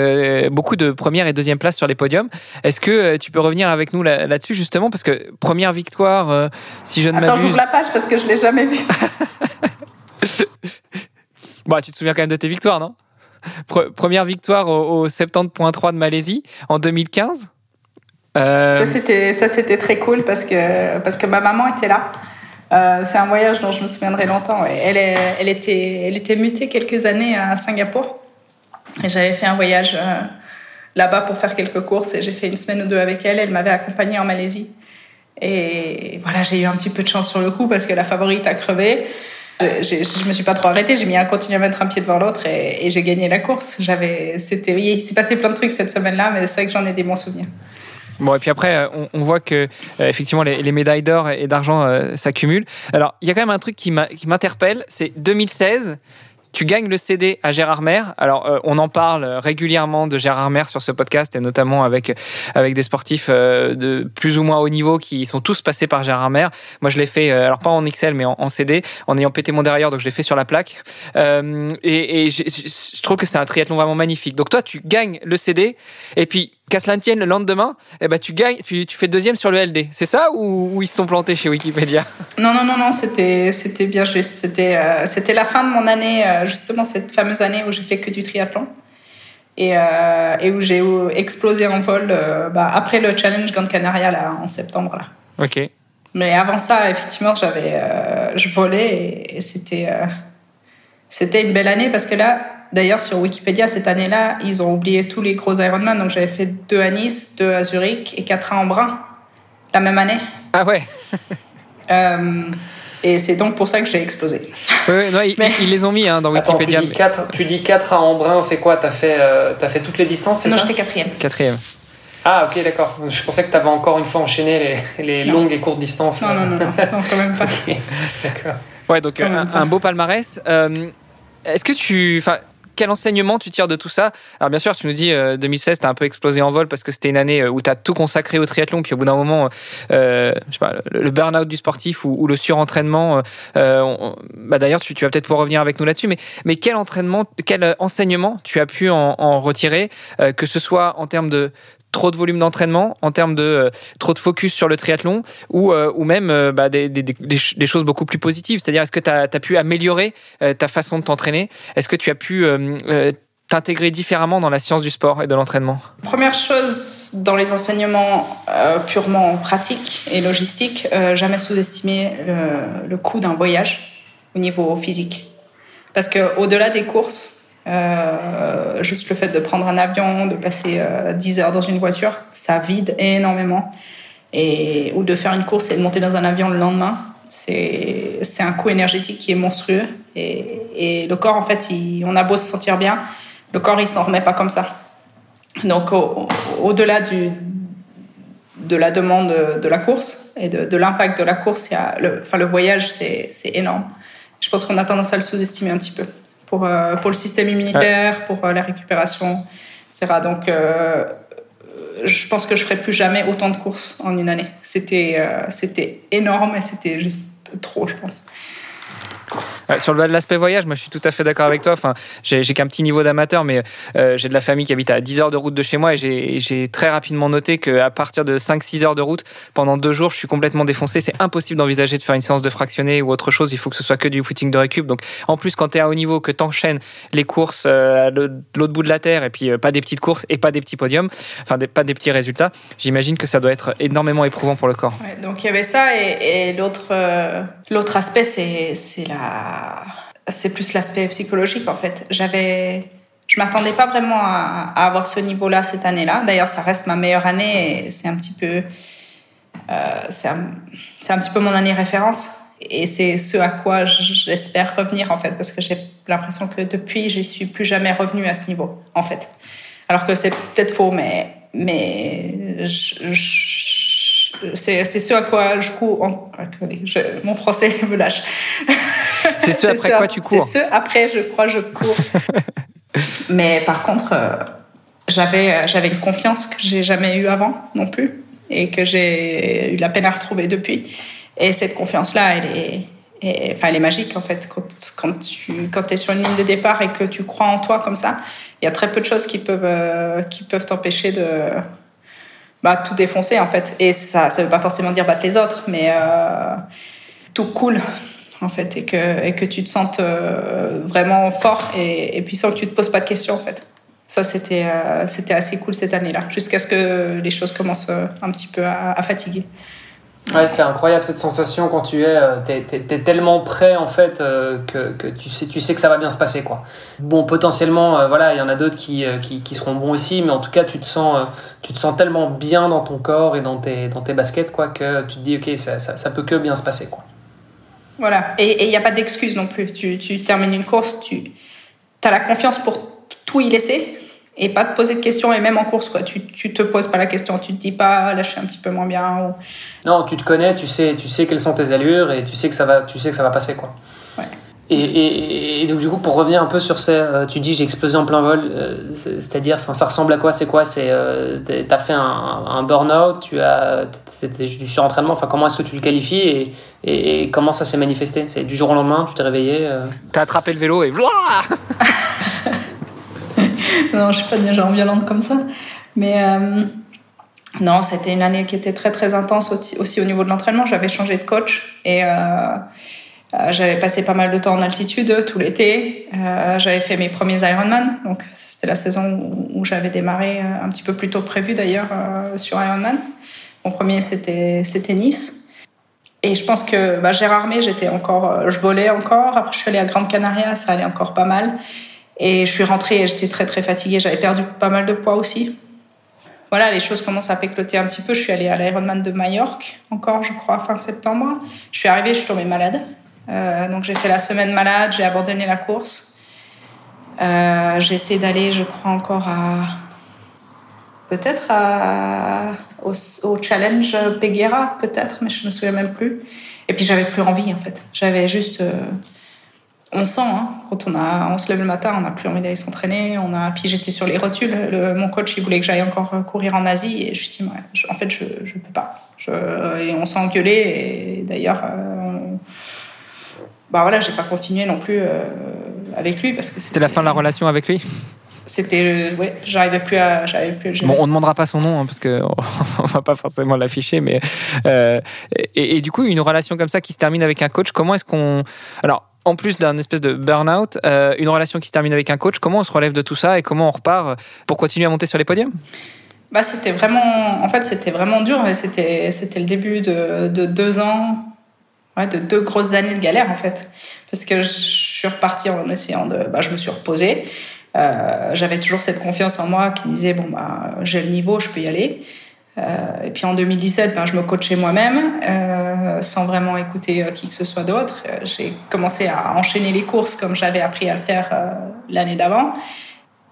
beaucoup de première et deuxième place sur les podiums. Est-ce que tu peux revenir avec nous là-dessus justement? Parce que première victoire si je ne m'abuse. Attends, j'ouvre la page parce que je l'ai jamais vue. <laughs> bah tu te souviens quand même de tes victoires, non? Première victoire au, au 70.3 de Malaisie en 2015. Euh, ça, c'était, très cool parce que, parce que ma maman était là. Euh, c'est un voyage dont je me souviendrai longtemps. Elle, était, elle était mutée quelques années à Singapour. Et j'avais fait un voyage euh, là-bas pour faire quelques courses. Et j'ai fait une semaine ou deux avec elle. Elle m'avait accompagnée en Malaisie. Et voilà, j'ai eu un petit peu de chance sur le coup parce que la favorite a crevé. Je, ne me suis pas trop arrêtée, j'ai mis à continuer à mettre un pied devant l'autre et, et j'ai gagné la course. Il s'est passé plein de trucs cette semaine-là, mais c'est vrai que j'en ai des bons souvenirs. Bon, et puis après, euh, on, voit que euh, effectivement les, médailles d'or et d'argent euh, s'accumulent. Alors, il y a quand même un truc qui m'interpelle, c'est 2016. Tu gagnes le CD à Gérard Maire. Alors, on en parle régulièrement de Gérard Maire sur ce podcast, et notamment avec, avec des sportifs de plus ou moins haut niveau qui sont tous passés par Gérard Maire. Moi, je l'ai fait, alors pas en XL, mais en, CD, en ayant pété mon derrière, donc je l'ai fait sur la plaque. et je trouve que c'est un triathlon vraiment magnifique. Donc, toi, tu gagnes le CD, et puis qu'à cela tienne, le lendemain, eh ben, tu gagnes, tu, tu fais deuxième sur le LD. C'est ça ou, ils se sont plantés chez Wikipédia? Non, non, non, non, c'était, c'était bien juste. C'était, euh, c'était la fin de mon année, euh, justement cette fameuse année où j'ai fait que du triathlon. Et, euh, et où j'ai explosé en vol bah, après le challenge Grande Canaria là, en septembre. Là. Ok. Mais avant ça, effectivement, j'avais, je volais et, c'était, c'était une belle année parce que là, D'ailleurs, sur Wikipédia, cette année-là, ils ont oublié tous les gros Ironman. Donc, j'avais fait deux à Nice, deux à Zurich et quatre à Embrun la même année. Ah ouais <laughs> euh, Et c'est donc pour ça que j'ai explosé. Oui, ils, les ont mis hein, dans Wikipédia. tu, dis 4, à Embrun, c'est quoi? Tu as, fait, euh, as fait toutes les distances Non, je fais quatrième. Quatrième. Ah, ok, d'accord. Je pensais que tu avais encore une fois enchaîné les, les longues et courtes distances. Non, non, non, <laughs> non, quand même pas. d'accord. Ouais, donc un, un, beau palmarès. Euh, est-ce que tu quel enseignement tu tires de tout ça Alors bien sûr, tu nous dis 2016, tu as un peu explosé en vol parce que c'était une année euh, où tu as tout consacré au triathlon, puis au bout d'un moment, euh, le burn-out du sportif ou, le surentraînement. Euh, bah D'ailleurs, tu, vas peut-être pouvoir revenir avec nous là-dessus, mais, quel entraînement, quel enseignement tu as pu en retirer, que ce soit en termes de trop de volume d'entraînement, en termes de euh, trop de focus sur le triathlon, ou, euh, ou même euh, bah, des, choses beaucoup plus positives. C'est-à-dire, est-ce que tu as, pu améliorer ta façon de t'entraîner? Est-ce que tu as pu t'intégrer différemment dans la science du sport et de l'entraînement? Première chose, dans les enseignements purement pratiques et logistiques, jamais sous-estimer le, le coût d'un voyage au niveau physique. Parce qu'au-delà des courses, euh, juste le fait de prendre un avion, de passer 10 euh, heures dans une voiture, ça vide énormément. Et, ou de faire une course et de monter dans un avion le lendemain, c'est un coût énergétique qui est monstrueux. Et, et le corps, en fait, on a beau se sentir bien, le corps, il s'en remet pas comme ça. Donc, au-delà du de la demande de la course et de, de l'impact de la course, le, enfin, le voyage, c'est énorme. Je pense qu'on a tendance à le sous-estimer un petit peu pour, euh, pour le système immunitaire, pour euh, la récupération, etc. Donc, euh, je pense que je ferai plus jamais autant de courses en une année. C'était c'était énorme et c'était juste trop, je pense. Sur l'aspect voyage, moi je suis tout à fait d'accord avec toi. Enfin, j'ai qu'un petit niveau d'amateur, mais euh, j'ai de la famille qui habite à 10 heures de route de chez moi et j'ai très rapidement noté qu'à partir de 5-6 heures de route, pendant deux jours, je suis complètement défoncé. C'est impossible d'envisager de faire une séance de fractionné ou autre chose. Il faut que ce soit que du footing de récup. Donc en plus, quand tu es à haut niveau, que tu enchaînes les courses euh, à l'autre bout de la terre et puis pas des petites courses et pas des petits podiums, enfin pas des petits résultats, j'imagine que ça doit être énormément éprouvant pour le corps. donc il y avait ça et, et l'autre aspect c'est c'est c'est plus l'aspect psychologique en fait. J'avais, je m'attendais pas vraiment à, avoir ce niveau-là cette année-là. D'ailleurs, ça reste ma meilleure année et c'est un petit peu, euh, c'est un, un, petit peu mon année référence. Et c'est ce à quoi j'espère revenir en fait, parce que j'ai l'impression que depuis, je suis plus jamais revenue à ce niveau en fait. Alors que c'est peut-être faux, mais mais je c'est ce à quoi je cours. En... mon français me lâche. C'est ce <laughs> après quoi tu cours. C'est ce après, je crois, je cours. <laughs> Mais par contre, euh, j'avais euh, j'avais une confiance que j'ai jamais eue avant non plus et que j'ai eu la peine à retrouver depuis. Et cette confiance-là, elle est, enfin, elle est magique en fait. Quand, quand tu quand es sur une ligne de départ et que tu crois en toi comme ça, il y a très peu de choses qui peuvent, euh, qui peuvent t'empêcher de, bah, tout défoncer en fait. Et ça ne veut pas forcément dire battre les autres, mais euh, tout cool en fait, et que, et que tu te sentes euh, vraiment fort et, et, puissant, que tu te poses pas de questions en fait. Ça, c'était euh, c'était assez cool cette année-là, jusqu'à ce que les choses commencent un petit peu à fatiguer. Ouais, c'est incroyable cette sensation quand tu es, euh, es, tellement prêt en fait euh, que, tu, sais, tu sais que ça va bien se passer quoi. Bon, potentiellement, euh, voilà, il y en a d'autres qui, qui, seront bons aussi, mais en tout cas, tu te sens, tu te sens tellement bien dans ton corps et dans tes, dans tes baskets quoi que tu te dis ok, ça, ça, ça peut que bien se passer quoi. Voilà, et il n'y a pas d'excuse non plus. Tu, tu termines une course, tu as la confiance pour tout y laisser et pas te poser de questions et même en course quoi. Tu tu te poses pas la question tu te dis pas là je suis un petit peu moins bien ou... non tu te connais tu sais tu sais quelles sont tes allures et tu sais que ça va tu sais que ça va passer quoi. Ouais. et, et, donc du coup pour revenir un peu sur ces euh, tu dis j'ai explosé en plein vol euh, c'est-à-dire ça, ça, ressemble à quoi c'est quoi c'est euh, t'as fait un, un burn-out tu as c'était du surentraînement enfin comment est-ce que tu le qualifies et, et, comment ça s'est manifesté? C'est du jour au lendemain tu t'es réveillé t'as attrapé le vélo et <laughs> <laughs> <laughs> non, je suis pas déjà genre violente comme ça. Mais euh, non, c'était une année qui était très très intense aussi, au niveau de l'entraînement. J'avais changé de coach et euh, euh, j'avais passé pas mal de temps en altitude tout l'été. j'avais fait mes premiers Ironman, donc c'était la saison où, j'avais démarré un petit peu plus tôt que prévu d'ailleurs sur Ironman. Mon premier c'était Nice. Et je pense que bah, Gérard j'étais encore, je volais encore. Après, je suis allée à Grande Canaria, ça allait encore pas mal. Et je suis rentrée et j'étais très très fatiguée. J'avais perdu pas mal de poids aussi. Voilà, les choses commencent à pécloter un petit peu. Je suis allée à l'Ironman de Majorque, encore, je crois, fin septembre. Je suis arrivée, je suis tombée malade. Euh, donc j'ai fait la semaine malade, j'ai abandonné la course. Euh, j'ai essayé d'aller, je crois, encore à. Peut-être au, challenge Peguera, peut-être, mais je ne me souviens même plus. Et puis j'avais plus envie, en fait. J'avais juste. Euh, on sent hein, quand on a on se lève le matin on n'a plus envie d'aller s'entraîner on a puis j'étais sur les rotules mon coach il voulait que j'aille encore courir en Asie et je dis en fait je je peux pas. Et on s'est engueulé et d'ailleurs euh, bah voilà j'ai pas continué non plus euh, avec lui parce que c'était la fin de la relation avec lui? C'était ouais j'arrivais plus à j'arrivais plus bon on demandera pas son nom hein, parce que <laughs> on va pas forcément l'afficher mais euh, et, et, du coup une relation comme ça qui se termine avec un coach comment est-ce qu'on alors en plus d'un espèce de burn-out, euh, une relation qui se termine avec un coach, comment on se relève de tout ça et comment on repart pour continuer à monter sur les podiums? Bah, C'était vraiment, en fait, c'était vraiment dur. C'était, c'était le début de, de deux ans, de deux grosses années de galère, en fait. Parce que je suis repartie en essayant de. Bah, je me suis reposée. Euh, j'avais toujours cette confiance en moi qui me disait bon, bah, j'ai le niveau, je peux y aller. Euh, et puis en 2017, ben, je me coachais moi-même, euh, sans vraiment écouter euh, qui que ce soit d'autre. J'ai commencé à enchaîner les courses comme j'avais appris à le faire l'année d'avant.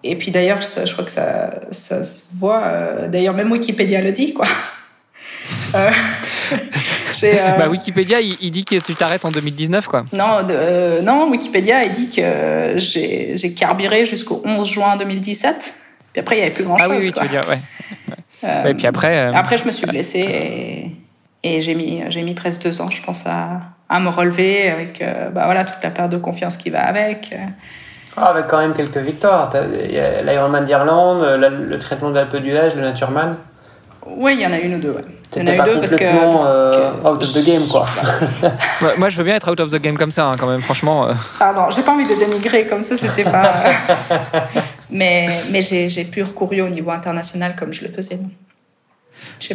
Et puis d'ailleurs, je crois que ça, ça se voit. D'ailleurs, même Wikipédia le dit, quoi. <laughs> <laughs> bah, Wikipédia, il, dit que tu t'arrêtes en 2019, quoi. Non, non, Wikipédia, il dit que j'ai carburé jusqu'au 11 juin 2017. Puis après, il n'y avait plus grand-chose. Ah oui, oui quoi. tu veux dire, ouais. Et puis après. Euh, après, je me suis blessée et, et j'ai mis, j'ai mis presque deux ans, je pense, à, à me relever avec bah, voilà, toute la perte de confiance qui va avec. Ah, avec quand même quelques victoires. L'Ironman d'Irlande, le traitement d'Alpe d'Huez, le Natureman. Oui, il y en a une ou deux. Ouais. Il y en a eu deux parce que. Euh, out of the game, quoi. <laughs> moi, je veux bien être out of the game comme ça, hein, quand même, franchement. Euh. Pardon, j'ai pas envie de dénigrer comme ça, c'était pas. <laughs> mais mais j'ai plus recouru au niveau international comme je le faisais. Non.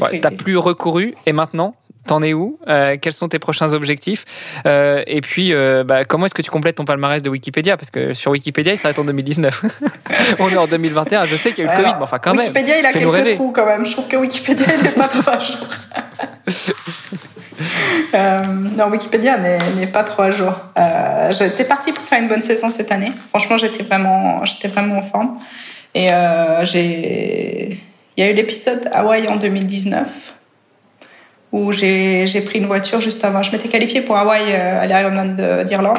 Ouais, T'as plus recouru et maintenant T'en es où? Euh, Quels sont tes prochains objectifs? Euh, Et puis, euh, bah, comment est-ce que tu complètes ton palmarès de Wikipédia? Parce que sur Wikipédia, il s'arrête en 2019. <laughs> On est en 2021. Je sais qu'il y a eu le Covid, mais enfin, quand même. Wikipédia, il a quelques trous quand même. Je trouve que Wikipédia, il n'est pas trop à jour. Non, Wikipédia n'est pas trop à jour. j'étais partie pour faire une bonne saison cette année. Franchement, j'étais vraiment, j'étais vraiment en forme. Et j'ai, il y a eu l'épisode Hawaï en 2019 où j'ai pris une voiture juste avant. Je m'étais qualifiée pour Hawaï euh, à l'Ironman d'Irlande.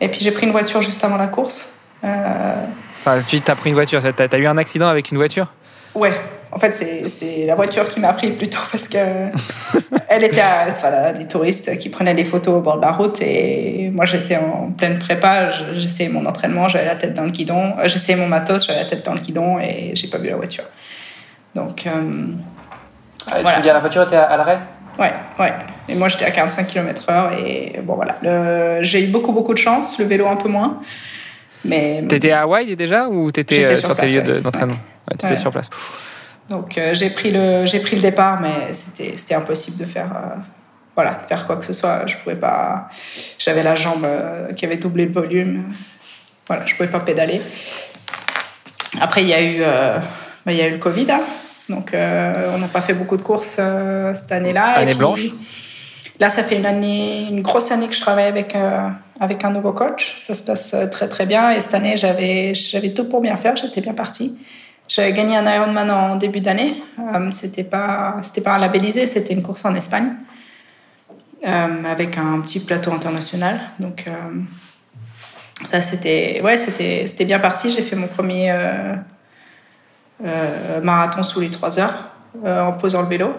Et puis j'ai pris une voiture juste avant la course. Euh... Enfin, tu as pris une voiture, tu as, eu un accident avec une voiture? Ouais, en fait c'est la voiture qui m'a pris plutôt parce que <laughs> elle était à, voilà, des touristes qui prenaient des photos au bord de la route et moi j'étais en pleine prépa, j'essayais mon entraînement, j'avais la tête dans le guidon, euh, j'essayais mon matos, j'avais la tête dans le guidon et j'ai pas vu la voiture. Donc euh, ah, voilà. Tu dis la voiture était à, l'arrêt? Ouais, ouais. Et moi, j'étais à 45 km/h. Et bon, voilà. J'ai eu beaucoup, beaucoup de chance. Le vélo, un peu moins. Mais. T'étais à Hawaï déjà ou t'étais euh, sur, sur tes lieux d'entraînement? Ouais. T'étais sur place. Donc, euh, j'ai pris, le, pris le départ, mais c'était impossible de faire. Euh, voilà, de faire quoi que ce soit. Je pouvais pas. J'avais la jambe qui avait doublé le volume. Voilà, je pouvais pas pédaler. Après, il y a eu, bah, il y a eu le Covid. Hein. Donc, euh, on n'a pas fait beaucoup de courses euh, cette année-là. Année blanche? Là, ça fait une année, une grosse année que je travaille avec, euh, avec un nouveau coach. Ça se passe très, très bien. Et cette année, j'avais, j'avais tout pour bien faire. J'étais bien partie. J'avais gagné un Ironman en début d'année. c'était pas, c'était pas labellisé, c'était une course en Espagne. avec un petit plateau international. Donc, ça, c'était, ouais, c'était, c'était bien parti. J'ai fait mon premier euh, marathon sous les 3 heures euh, en posant le vélo.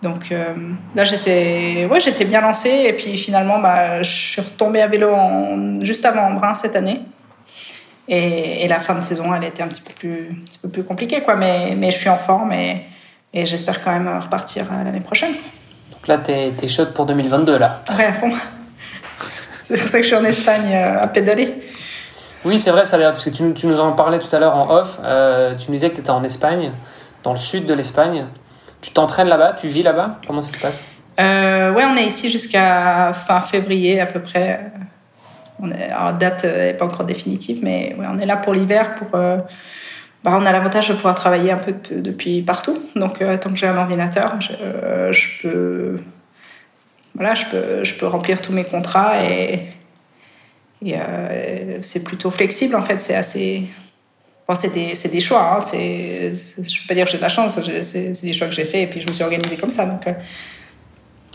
Donc euh, là, j'étais ouais, j'étais bien lancée. Et puis finalement, bah, je suis retombée à vélo juste avant Embrun cette année. Et, la fin de saison, elle était un petit peu plus, un petit peu plus compliquée. Quoi. Mais, mais je suis en forme et, et j'espère quand même repartir l'année prochaine. Donc là, tu es, chaude pour 2022, là Ouais, à fond. <laughs> C'est pour ça que je suis en Espagne à pédaler. Oui, c'est vrai, ça a l'air, parce que tu, tu, nous en parlais tout à l'heure en off. Euh, tu nous disais que tu étais en Espagne, dans le sud de l'Espagne. Tu t'entraînes là-bas, tu vis là-bas? Comment ça se passe? Euh, Ouais, on est ici jusqu'à fin février à peu près. On est, alors, date n'est pas encore définitive, mais ouais, on est là pour l'hiver. Pour, euh, bah, on a l'avantage de pouvoir travailler un peu depuis partout. Donc, euh, tant que j'ai un ordinateur, je, euh, je, peux, voilà, je, peux, je peux remplir tous mes contrats et et euh, c'est plutôt flexible, en fait. C'est assez. Bon, c'est des, des, choix. Hein. C'est, je ne peux pas dire que j'ai de la chance. C'est, des choix que j'ai faits et puis je me suis organisée comme ça. Donc, euh,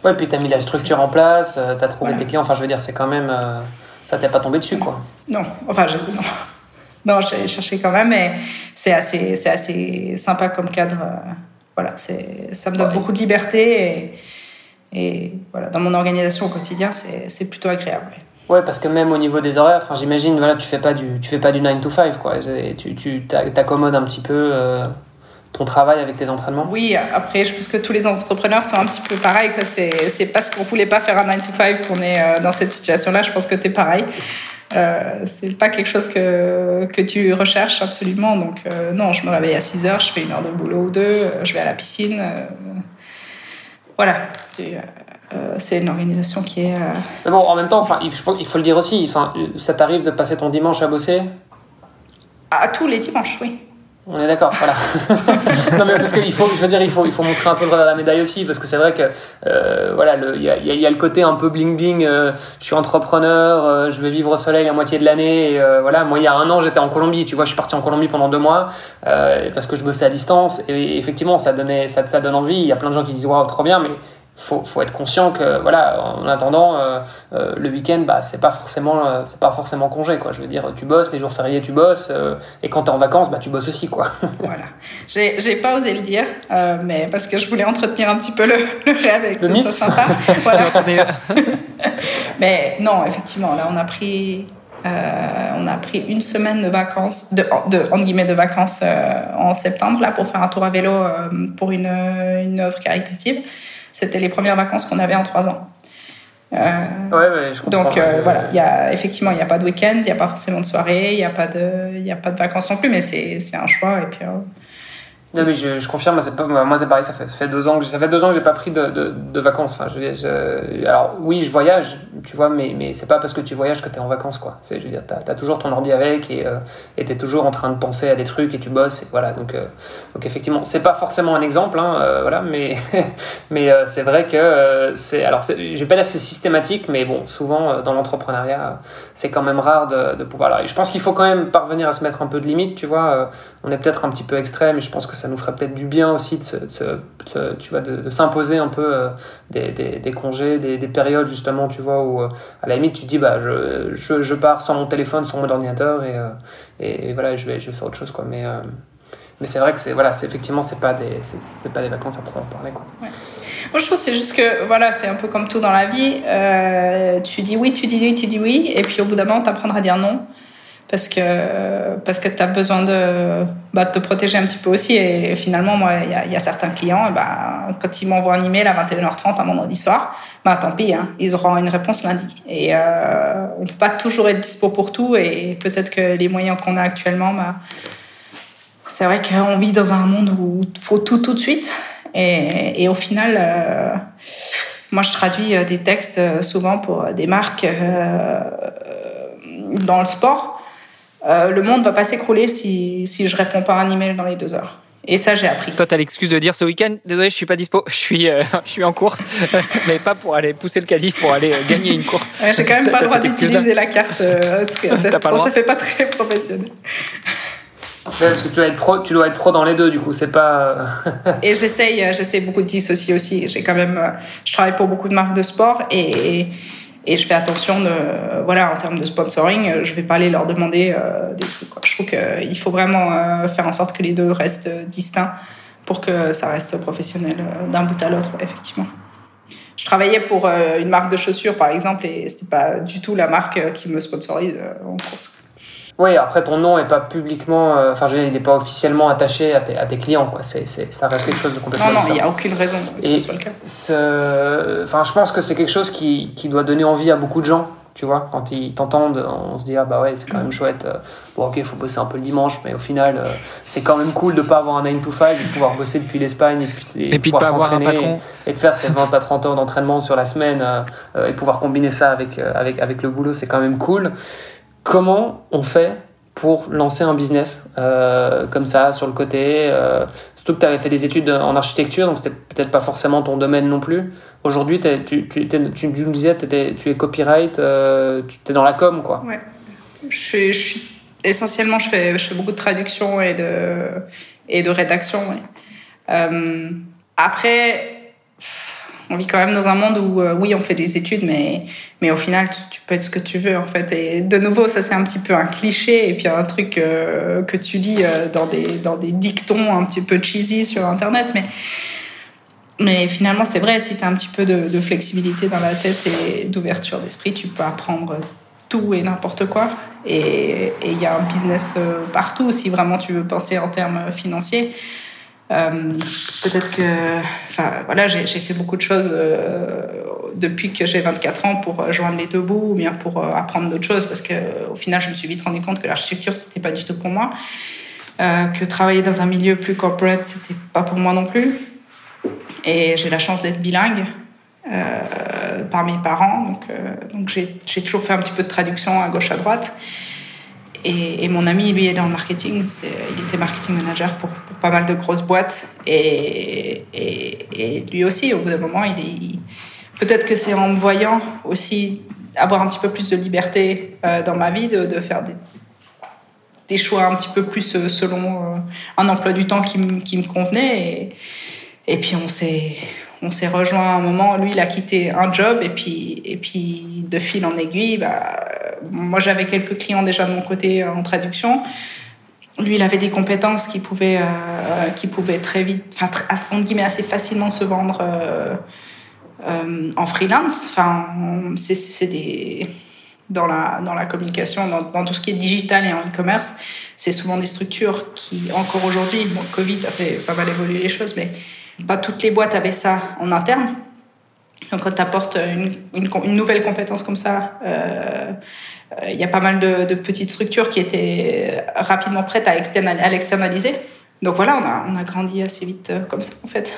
ouais, puis tu as mis la structure en place, euh, tu as trouvé tes clients. Enfin, je veux dire, c'est quand même. Ça t'est pas tombé dessus, quoi. Non, enfin, je, non. non j'ai cherché quand même, mais c'est assez, c'est assez sympa comme cadre. voilà, c'est, ça me donne beaucoup de liberté et, et, voilà, dans mon organisation au quotidien, c'est, plutôt agréable. Ouais, parce que même au niveau des horaires, enfin, j'imagine, voilà, tu fais pas du, tu fais pas du 9 to 5, quoi. Tu, tu t'accommodes un petit peu euh, ton travail avec tes entraînements? Oui, après, je pense que tous les entrepreneurs sont un petit peu pareils, quoi. C'est, c'est parce qu'on voulait pas faire un 9 to 5 qu'on est euh, dans cette situation-là. Je pense que tu es pareil. Euh, c'est pas quelque chose que, que tu recherches absolument. Donc, euh, non, je me réveille à 6 heures, je fais une heure de boulot ou deux, je vais à la piscine. voilà. Euh, c'est une organisation qui est. Euh, mais bon, en même temps, enfin, il, il faut le dire aussi. Enfin, ça t'arrive de passer ton dimanche à bosser? À tous les dimanches, oui. On est d'accord, voilà. <laughs> non mais parce qu'il faut, je veux dire, il faut, il faut montrer un peu le de la médaille aussi, parce que c'est vrai que, euh, voilà, il y a, y a, le côté un peu bling bling. je suis entrepreneur, je vais vivre au soleil la moitié de l'année. Et, voilà, moi il y a un an j'étais en Colombie, tu vois, je suis parti en Colombie pendant deux mois parce que je bossais à distance. Et effectivement, ça donnait, ça, ça donne envie. Il y a plein de gens qui disent waouh, trop bien, mais faut, faut être conscient que voilà en attendant euh, euh, le week-end bah c'est pas forcément euh, c'est pas forcément congé quoi. Je veux dire tu bosses les jours fériés tu bosses et quand tu es en vacances bah tu bosses aussi quoi. <laughs> Voilà. J'ai j'ai pas osé le dire mais parce que je voulais entretenir un petit peu le, le rêve et que ce soit sympa. <laughs> Voilà. <laughs> mais non effectivement là on a pris on a pris une semaine de vacances, de, de, entre guillemets de vacances en septembre là pour faire un tour à vélo pour une, une œuvre caritative. C'était les premières vacances qu'on avait en trois ans. Euh, ouais, je donc euh, voilà, il y a, effectivement, il n'y a pas de week-end, il n'y a pas forcément de soirée, il n'y a, pas de, a pas de vacances non plus, mais c'est un choix. Et puis, euh, non, mais je, confirme, moi c'est pareil, ça fait, deux ans que ça fait deux ans que j'ai pas pris de, de, vacances. Enfin, alors oui, je voyage, tu vois, mais mais c'est pas parce que tu voyages que tu es en vacances, quoi. C'est, je veux dire, t'as as toujours ton ordi avec et euh, t'es toujours en train de penser à des trucs et tu bosses et voilà. Donc euh, donc effectivement, c'est pas forcément un exemple, hein, euh, voilà, mais <laughs> mais euh, c'est vrai que c'est, alors je vais pas dire c'est systématique, mais bon, souvent dans l'entrepreneuriat, c'est quand même rare de, pouvoir. Je pense qu'il faut quand même parvenir à se mettre un peu de limite, tu vois. on est peut-être un petit peu extrême, mais je pense que ça nous ferait peut-être du bien aussi de, tu vois, de, s'imposer un peu euh, des, congés, des, des, périodes justement, tu vois, où euh, à la limite tu dis, bah, je, je, pars sans mon téléphone, sans mon ordinateur et, euh, et, voilà, je vais, je vais faire autre chose, quoi. Mais, mais c'est vrai que c'est, voilà, effectivement, c'est pas des, c'est, pas des vacances à prendre parler, quoi. Moi, je trouve c'est juste que, voilà, c'est un peu comme tout dans la vie. tu dis oui, tu dis oui, tu dis oui, et puis au bout d'un moment, tu apprendras à dire non parce que, parce que tu as besoin de, bah, te protéger un petit peu aussi. Et finalement, moi, il y a, certains clients, bah, quand ils m'envoient un email à 21h30 un vendredi soir, bah, tant pis, hein, ils auront une réponse lundi. Et euh, on ne peut pas toujours être dispo pour tout. Et peut-être que les moyens qu'on a actuellement, bah, c'est vrai qu'on vit dans un monde où il faut tout tout de suite. Et, et au final, euh, moi, je traduis des textes souvent pour des marques euh, dans le sport euh, le monde va pas s'écrouler si, si je réponds pas à un email dans les deux heures. Et ça, j'ai appris. Toi, tu as l'excuse de dire ce week-end, désolé, je suis pas dispo, <laughs> je suis, euh, <laughs> je suis en course, <laughs> mais pas pour aller pousser le caddie, pour aller euh, gagner une course. Ouais, j'ai quand même pas le droit d'utiliser la carte euh. Bon, ça fait pas très professionnel. parce que tu dois, être pro, tu dois être pro dans les deux, du coup, c'est pas. et j'essaye, j'essaie beaucoup de dissocier aussi. J'ai quand même, je travaille pour beaucoup de marques de sport et, et je fais attention de, voilà, en termes de sponsoring, je vais pas aller leur demander euh, des trucs. Je trouve qu'il faut vraiment euh, faire en sorte que les deux restent distincts pour que ça reste professionnel euh, d'un bout à l'autre, effectivement. Je travaillais pour une marque de chaussures, par exemple, et c'était pas du tout la marque qui me sponsorise en course. Oui, après ton nom est pas publiquement, euh, enfin, il n'est pas officiellement attaché à tes, à tes clients, quoi. C'est, c'est, ça reste quelque chose de complètement. Non, non, il n'y a aucune raison que ce soit le cas. Enfin, je pense que c'est quelque chose qui, qui doit donner envie à beaucoup de gens. Tu vois, quand ils t'entendent, on se dit ah bah ouais, c'est quand même chouette. Euh, bon, ok, il faut bosser un peu le dimanche, mais au final, euh, c'est quand même cool de pas avoir un 9 to 5 et de pouvoir bosser depuis l'Espagne et, puis, et, puis de pas avoir un patron. Et, de faire ses 20 à 30 heures d'entraînement sur la semaine et pouvoir combiner ça avec, avec, avec le boulot, c'est quand même cool. Comment on fait pour lancer un business euh, comme ça sur le côté euh, Surtout que tu avais fait des études en architecture, donc c'était peut-être pas forcément ton domaine non plus. Aujourd'hui, tu, tu, tu, nous disais, tu es copyright, euh, tu es dans la com, quoi. Ouais. Je, essentiellement, je fais, je fais beaucoup de traduction et de, et de rédaction. Euh, après, on vit quand même dans un monde où, euh, oui, on fait des études, mais, mais au final, tu, peux être ce que tu veux, en fait. Et de nouveau, ça, c'est un petit peu un cliché et puis un truc euh, que tu lis euh, dans, des, dans des dictons un petit peu cheesy sur Internet. Mais, mais finalement, c'est vrai, si tu as un petit peu de, flexibilité dans la tête et d'ouverture d'esprit, tu peux apprendre tout et n'importe quoi. Et il y a un business partout si vraiment tu veux penser en termes financiers. Euh, peut-être que, enfin voilà, j'ai fait beaucoup de choses euh, depuis que j'ai 24 ans pour joindre les deux bouts ou bien pour euh, apprendre d'autres choses parce que au final, je me suis vite rendu compte que l'architecture c'était pas du tout pour moi, que travailler dans un milieu plus corporate c'était pas pour moi non plus. Et j'ai la chance d'être bilingue. par mes parents, donc, donc j'ai toujours fait un petit peu de traduction à gauche à droite. Et, mon ami, lui, est dans le marketing. il était marketing manager pour, pas mal de grosses boîtes. Et, et, lui aussi, au bout d'un moment, il est. Peut-être que c'est en me voyant aussi avoir un petit peu plus de liberté euh, dans ma vie, de, de faire des, des, choix un petit peu plus euh, selon euh, un emploi du temps qui, qui me convenait. Et, puis on s'est on s'est rejoint à un moment. Lui, il a quitté un job et puis, et puis de fil en aiguille, bah, moi j'avais quelques clients déjà de mon côté en traduction. Lui, il avait des compétences qui pouvaient, euh, qui pouvaient très vite, enfin, entre guillemets, assez facilement se vendre euh, euh, en freelance. Enfin, c'est des dans la, dans la communication, dans, tout ce qui est digital et en e-commerce, c'est souvent des structures qui, encore aujourd'hui, Covid a fait pas mal évoluer les choses, mais pas toutes les boîtes avaient ça en interne. Donc, quand tu apportes une, nouvelle compétence comme ça, euh, il y a pas mal de, petites structures qui étaient rapidement prêtes à, à l'externaliser. Donc voilà, on a, on a grandi assez vite euh, comme ça, en fait.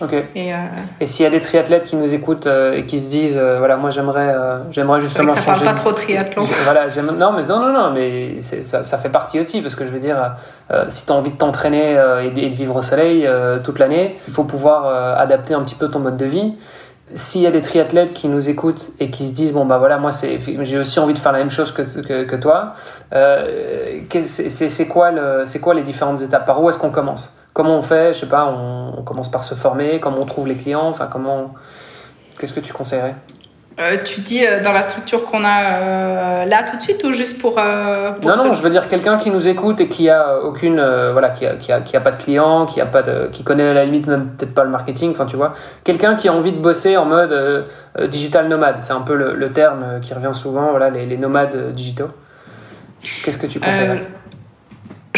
Ok. Et, euh... et s'il y a des triathlètes qui nous écoutent euh, et qui se disent, euh, voilà, moi j'aimerais, j'aimerais justement ça changer. parle pas trop triathlon. Voilà, non, mais non, non, non, mais ça, ça, fait partie aussi parce que je veux dire, si tu as envie de t'entraîner et, de vivre au soleil toute l'année, il faut pouvoir adapter un petit peu ton mode de vie. S'il y a des triathlètes qui nous écoutent et qui se disent bon bah voilà moi c'est j'ai aussi envie de faire la même chose que, que, que toi, c'est quoi le c'est quoi les différentes étapes? Par où est-ce qu'on commence? Comment on fait Je sais pas, on, commence par se former, comment on trouve les clients, enfin comment Qu'est-ce que tu conseillerais? Euh, tu dis euh, dans la structure qu'on a euh, là tout de suite ou juste pour, pour non non je veux dire quelqu'un qui nous écoute et qui a aucune voilà qui a, qui a, qui a pas de clients qui a pas de qui connaît à la limite même peut-être pas le marketing enfin tu vois. Quelqu'un qui a envie de bosser en mode digital nomade c'est un peu le, le, terme qui revient souvent voilà les, les nomades digitaux. Qu'est-ce que tu conseillerais?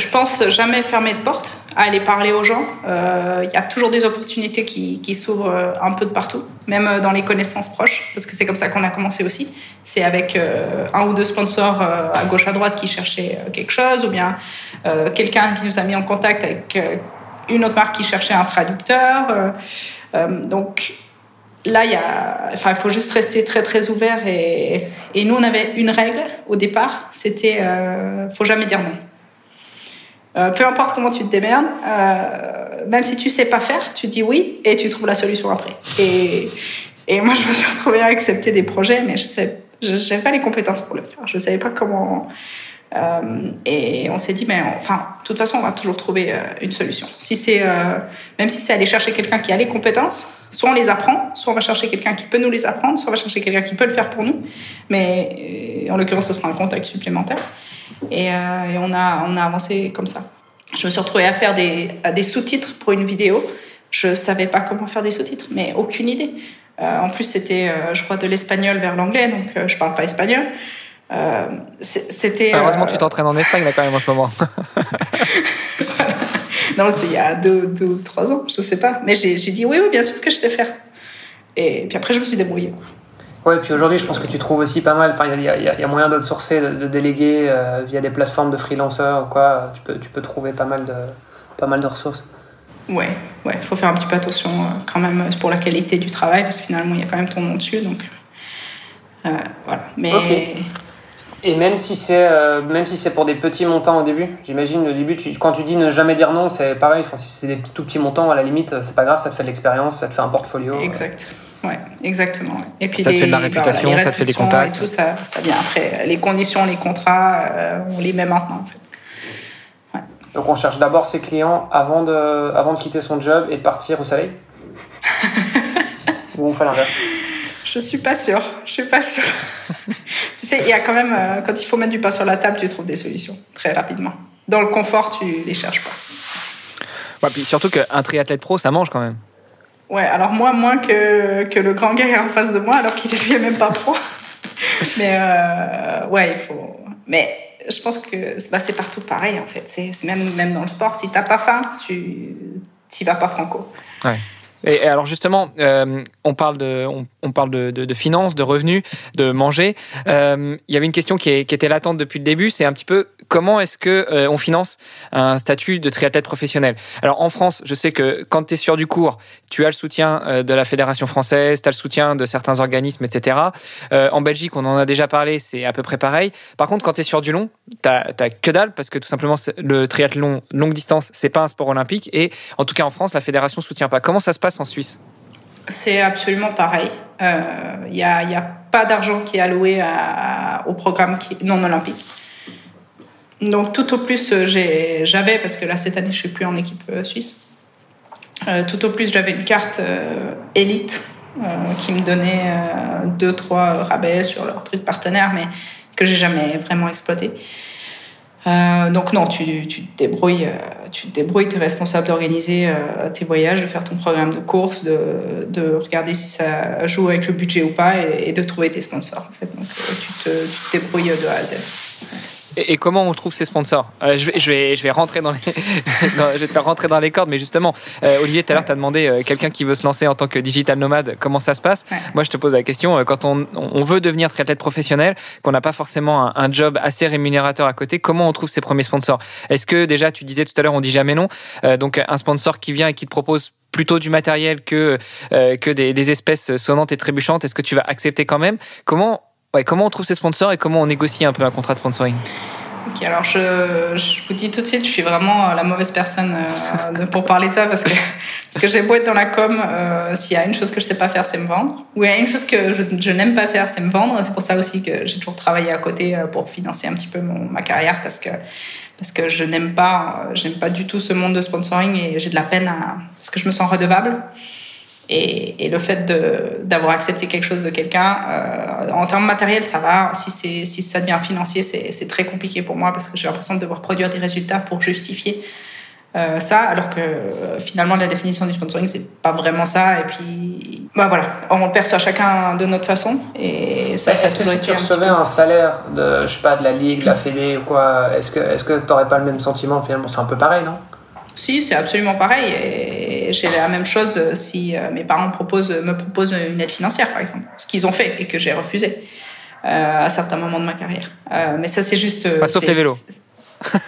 Je pense jamais fermer de porte aller parler aux gens. Il euh, y a toujours des opportunités qui, s'ouvrent euh, un peu de partout, même euh, dans les connaissances proches, parce que c'est comme ça qu'on a commencé aussi. C'est avec un ou deux sponsors à gauche à droite qui cherchaient quelque chose, ou bien quelqu'un qui nous a mis en contact avec une autre marque qui cherchait un traducteur. donc là, il faut juste rester très très ouvert. Et, nous, on avait une règle au départ, c'était faut jamais dire non. Euh, peu importe comment tu te démerdes, euh, même si tu sais pas faire, tu dis oui et tu trouves la solution après. Et, moi, je me suis retrouvée à accepter des projets, mais je n'avais pas les compétences pour le faire. Je savais pas comment. Euh, et on s'est dit, mais enfin, de toute façon, on va toujours trouver une solution. Si c'est, même si c'est aller chercher quelqu'un qui a les compétences, soit on les apprend, soit on va chercher quelqu'un qui peut nous les apprendre, soit on va chercher quelqu'un qui peut le faire pour nous. Mais en l'occurrence, ce sera un contact supplémentaire. Et, euh, et, on, a, on a avancé comme ça. Je me suis retrouvée à faire des, des sous-titres pour une vidéo. Je ne savais pas comment faire des sous-titres, mais aucune idée. Euh, en plus, c'était, euh, je crois, de l'espagnol vers l'anglais, donc euh, je ne parle pas espagnol. C'était. Heureusement que tu t'entraînes en Espagne là quand même en ce moment. <laughs> <laughs> non, c'était il y a deux, deux ou trois ans, je ne sais pas. Mais j'ai dit oui, oui, bien sûr que je sais faire. Et puis après, je me suis débrouillée. Quoi. Ouais, puis aujourd'hui, je pense que tu trouves aussi pas mal. Enfin, il y, y, y a, moyen d'outsourcer, de, de déléguer euh, via des plateformes de freelancers ou quoi. Tu peux, tu peux trouver pas mal de, pas mal de ressources. Ouais, ouais, il faut faire un petit peu attention euh, quand même pour la qualité du travail parce que finalement, il y a quand même ton nom dessus. Donc, euh, voilà. Mais. Okay. Et même si c'est euh, même si c'est pour des petits montants au début, j'imagine au début tu, quand tu dis ne jamais dire non, c'est pareil. Enfin, si c'est des tout petits montants, à la limite, c'est pas grave, ça te fait de l'expérience, ça te fait un portfolio. Exact. Ouais, exactement. Et puis ça les, te fait de la réputation, bah, ça te fait des contacts. Et tout ça, ça vient après. Les conditions, les contrats, euh, on les met maintenant en fait. Ouais. Donc on cherche d'abord ses clients avant de, avant de quitter son job et de partir au soleil? <laughs> Ou on fait l'inverse? Je suis pas sûre. Je suis pas sûre. <laughs> tu sais, il y a quand même, euh, quand il faut mettre du pain sur la table, tu trouves des solutions très rapidement. Dans le confort, tu les cherches pas. Ouais, puis surtout qu'un triathlète pro, ça mange quand même. Ouais, alors moi, moins que, que le grand gars en face de moi, alors qu'il est même pas pro. <laughs> Mais euh, ouais, il faut. Mais je pense que bah, c'est partout pareil, en fait. C'est même, même dans le sport. Si t'as pas faim, tu n'y vas pas franco. Ouais. Et alors justement, euh, on parle de, finances, de revenus, de manger. Euh, il y avait une question qui, était latente depuis le début, c'est un petit peu comment est-ce que euh, on finance un statut de triathlète professionnel? Alors en France, je sais que quand tu es sur du cours, tu as le soutien de la fédération française, tu as le soutien de certains organismes, etc. En Belgique, on en a déjà parlé, c'est à peu près pareil. Par contre, quand tu es sur du long, tu as, que dalle parce que tout simplement le triathlon longue distance, c'est pas un sport olympique et en tout cas en France, la fédération soutient pas. Comment ça se passe en Suisse c'est absolument pareil. Il euh, n'y a, y a, pas d'argent qui est alloué au programme non olympique. Donc tout au plus, j'avais, parce que là cette année je suis plus en équipe suisse, tout au plus, j'avais une carte élite qui me donnait deux, trois rabais sur leurs trucs partenaires, mais que j'ai jamais vraiment exploité. Euh, donc non, tu, tu, te débrouilles, euh, tu te débrouilles, es responsable d'organiser euh, tes voyages, de faire ton programme de course, de, de, regarder si ça joue avec le budget ou pas et, de trouver tes sponsors. En fait. Donc tu te, tu te débrouilles de A à Z. Et, comment on trouve ces sponsors euh, je, vais, je, vais, je vais rentrer dans les, <laughs> je vais te faire rentrer dans les cordes, mais justement, euh, Olivier, tout à l'heure, tu as demandé euh, quelqu'un qui veut se lancer en tant que digital nomade, comment ça se passe Moi, je te pose la question, quand on, on veut devenir triathlète professionnel, qu'on n'a pas forcément un, job assez rémunérateur à côté, comment on trouve ses premiers sponsors Est-ce que déjà, tu disais tout à l'heure, on dit jamais non, donc un sponsor qui vient et qui te propose plutôt du matériel que, que des, des espèces sonnantes et trébuchantes, est-ce que tu vas accepter quand même Comment Ouais, comment on trouve ces sponsors et comment on négocie un peu un contrat de sponsoring Ok, alors je, je, vous dis tout de suite, je suis vraiment la mauvaise personne euh, pour parler de ça parce que, <laughs> parce que j'ai beau être dans la com, euh, s'il y a une chose que je sais pas faire, c'est me vendre. Ou il y a une chose que je, je n'aime pas faire, c'est me vendre. C'est pour ça aussi que j'ai toujours travaillé à côté euh, pour financer un petit peu mon, ma carrière parce que, parce que je n'aime pas, pas du tout ce monde de sponsoring et j'ai de la peine à, parce que je me sens redevable. Et, le fait d'avoir accepté quelque chose de quelqu'un, euh, en termes matériels, ça va. Si, si ça devient financier, c'est très compliqué pour moi parce que j'ai l'impression de devoir produire des résultats pour justifier euh, ça, alors que euh, finalement la définition du sponsoring c'est pas vraiment ça. Et puis, bah voilà, on le perçoit chacun de notre façon. Et ça, ça est-ce que si tu recevais un, salaire de, je sais pas, de la ligue, de la fédé ou quoi, est-ce que, est-ce que t'aurais pas le même sentiment finalement? C'est un peu pareil, non? Si, c'est absolument pareil. Et j'ai la même chose si euh, mes parents proposent, me proposent une aide financière, par exemple. Ce qu'ils ont fait et que j'ai refusé euh, à certains moments de ma carrière. Euh, mais ça, c'est juste. sauf les vélos.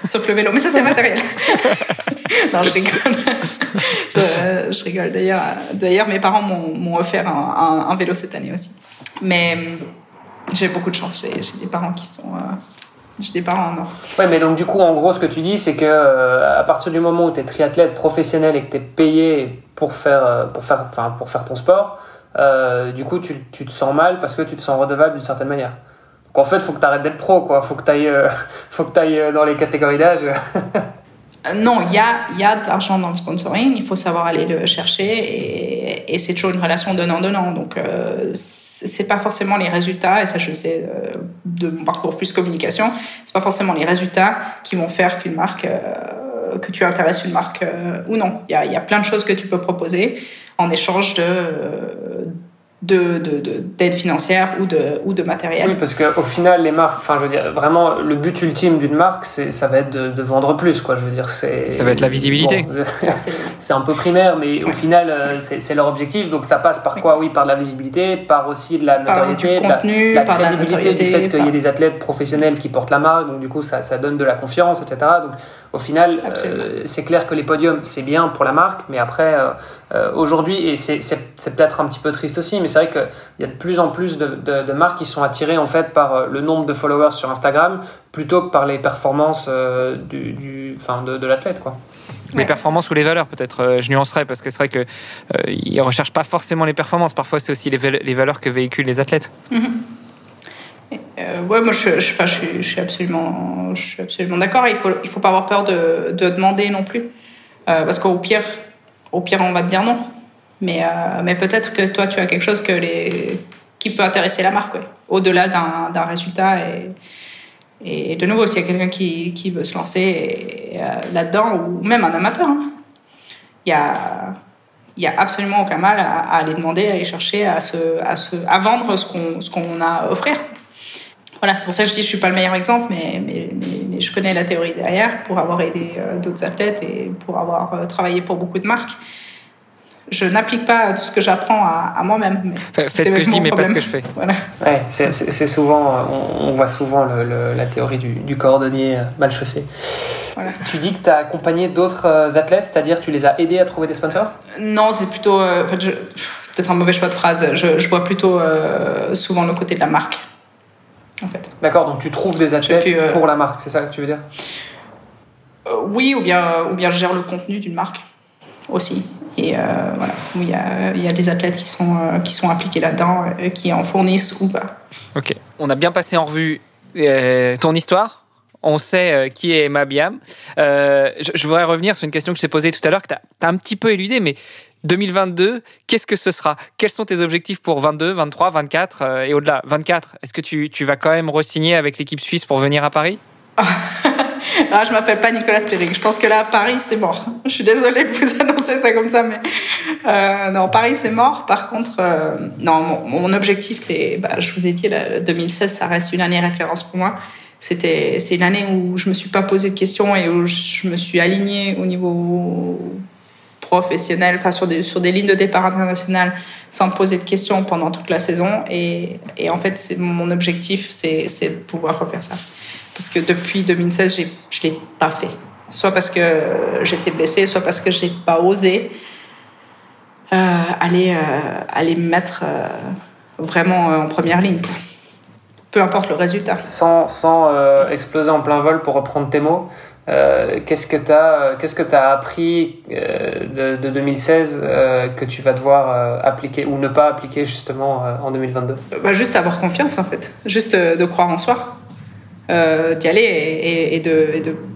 Sauf le vélo. Mais ça, c'est matériel. <laughs> non, je rigole. je rigole. D'ailleurs, d'ailleurs, mes parents m'ont offert un, un, vélo cette année aussi. Mais j'ai beaucoup de chance. J'ai des parents qui sont des parents en. Ouais, mais donc du coup, en gros, ce que tu dis, c'est que euh, à partir du moment où tu es triathlète professionnel et que tu es payé pour faire, euh, pour faire, pour faire ton sport, euh, du coup, tu, tu, te sens mal parce que tu te sens redevable d'une certaine manière. Donc en fait, faut que tu arrêtes d'être pro, quoi. Faut que tu ailles <laughs> dans les catégories d'âge. <laughs> non, il y a, y a de l'argent dans le sponsoring, il faut savoir aller le chercher et, et c'est toujours une relation donnant-donnant. Donc, c'est pas forcément les résultats, et ça je sais euh, de mon parcours plus communication, c'est pas forcément les résultats qui vont faire qu'une marque, euh, que tu intéresses une marque euh, ou non. Il y a, y a, plein de choses que tu peux proposer en échange de d'aide de, de, financière ou de, ou de matériel. Oui, parce qu'au final, les marques, enfin, je veux dire, vraiment, le but ultime d'une marque, ça va être de, vendre plus, quoi. Je veux dire, c'est. Ça va être la visibilité. <laughs> c'est un peu primaire, mais au final, euh, c'est leur objectif. Donc, ça passe par quoi? Oui, par la visibilité, par aussi de la notoriété, par contenu, la, par crédibilité du fait qu'il y ait des athlètes professionnels qui portent la marque. Donc, du coup, ça, ça donne de la confiance, etc. Donc, au final, euh, c'est clair que les podiums, c'est bien pour la marque, mais après, euh, aujourd'hui, et c'est peut-être un petit peu triste aussi, mais c'est vrai qu'il y a de plus en plus de, marques qui sont attirées en fait par euh, le nombre de followers sur Instagram plutôt que par les performances euh, du, du de, de l'athlète. quoi. Les performances ou les valeurs, peut-être, euh, je nuancerais, parce que c'est vrai qu'ils ne recherchent pas forcément les performances, parfois c'est aussi les, valeurs que véhiculent les athlètes. Mm-hmm. ouais, moi je, je, je, suis absolument, je suis absolument d'accord. Il faut, il faut pas avoir peur de, de demander non plus. parce qu'au pire, au pire, on va te dire non. Mais, euh, mais peut-être que toi, tu as quelque chose qui peut intéresser la marque, au-delà d'un résultat. Et, de nouveau, s'il y a quelqu'un qui, veut se lancer euh, là-dedans, ou même un amateur, hein, il y a il n'y a absolument aucun mal à, aller demander, à aller chercher, à, se, à, se, à vendre ce qu'on qu'on a à offrir. Voilà, c'est pour ça que je dis que je ne suis pas le meilleur exemple, mais, mais, mais, je connais la théorie derrière pour avoir aidé euh, d'autres athlètes et pour avoir travaillé pour beaucoup de marques je n'applique pas tout ce que j'apprends à, moi-même. Faites ce que je dis, mais pas ce que je fais. Voilà. Ouais, c'est souvent, on, voit souvent la théorie du, cordonnier euh, mal chaussé. Voilà. Tu dis que tu as accompagné d'autres euh, athlètes, c'est-à-dire tu les as aidés à trouver des sponsors? Non, c'est plutôt, euh, en fait, peut-être un mauvais choix de phrase. Je, vois plutôt souvent le côté de la marque. En fait. D'accord, donc tu trouves des athlètes pour la marque, c'est ça que tu veux dire Oui, ou bien, ou bien je gère le contenu d'une marque aussi. Et euh, voilà, il y, a, il y, a, des athlètes qui sont, euh, qui sont impliqués là-dedans, euh, qui en fournissent ou pas. Ok, on a bien passé en revue ton histoire. on sait qui est Emma Biam. je, voudrais revenir sur une question que je t'ai posée tout à l'heure, que tu as, un petit peu éludée, mais 2022, qu'est-ce que ce sera? Quels sont tes objectifs pour 22, 23, 24 et au-delà? 24, est-ce que tu, tu vas quand même re-signer avec l'équipe suisse pour venir à Paris? <laughs> Ah, je m'appelle pas Nicolas Périg. Je pense que là, Paris, c'est mort. Je suis désolée de vous <laughs> annoncer ça comme ça, mais euh, non, Paris, c'est mort. Par contre, euh, non, mon, objectif, c'est, bah, je vous ai dit, 2016, ça reste une année référence pour moi. C'était, c'est une année où je me suis pas posé de questions et où je me suis alignée au niveau professionnel, enfin sur des, sur des lignes de départ internationales, sans me poser de questions pendant toute la saison. Et, et en fait, c'est mon objectif, c'est, c'est de pouvoir refaire ça. Parce que depuis 2016, je ne l'ai pas fait. Soit parce que j'étais blessée, soit parce que je n'ai pas osé euh, aller, euh, aller me mettre euh, vraiment en première ligne. Peu importe le résultat. Sans, sans exploser en plein vol, pour reprendre tes mots, qu'est-ce que tu as, qu'est-ce que as appris de, de, 2016 que tu vas devoir appliquer ou ne pas appliquer justement en 2022 bah, Juste avoir confiance en fait, juste de croire en soi. Euh, d'y aller et, de,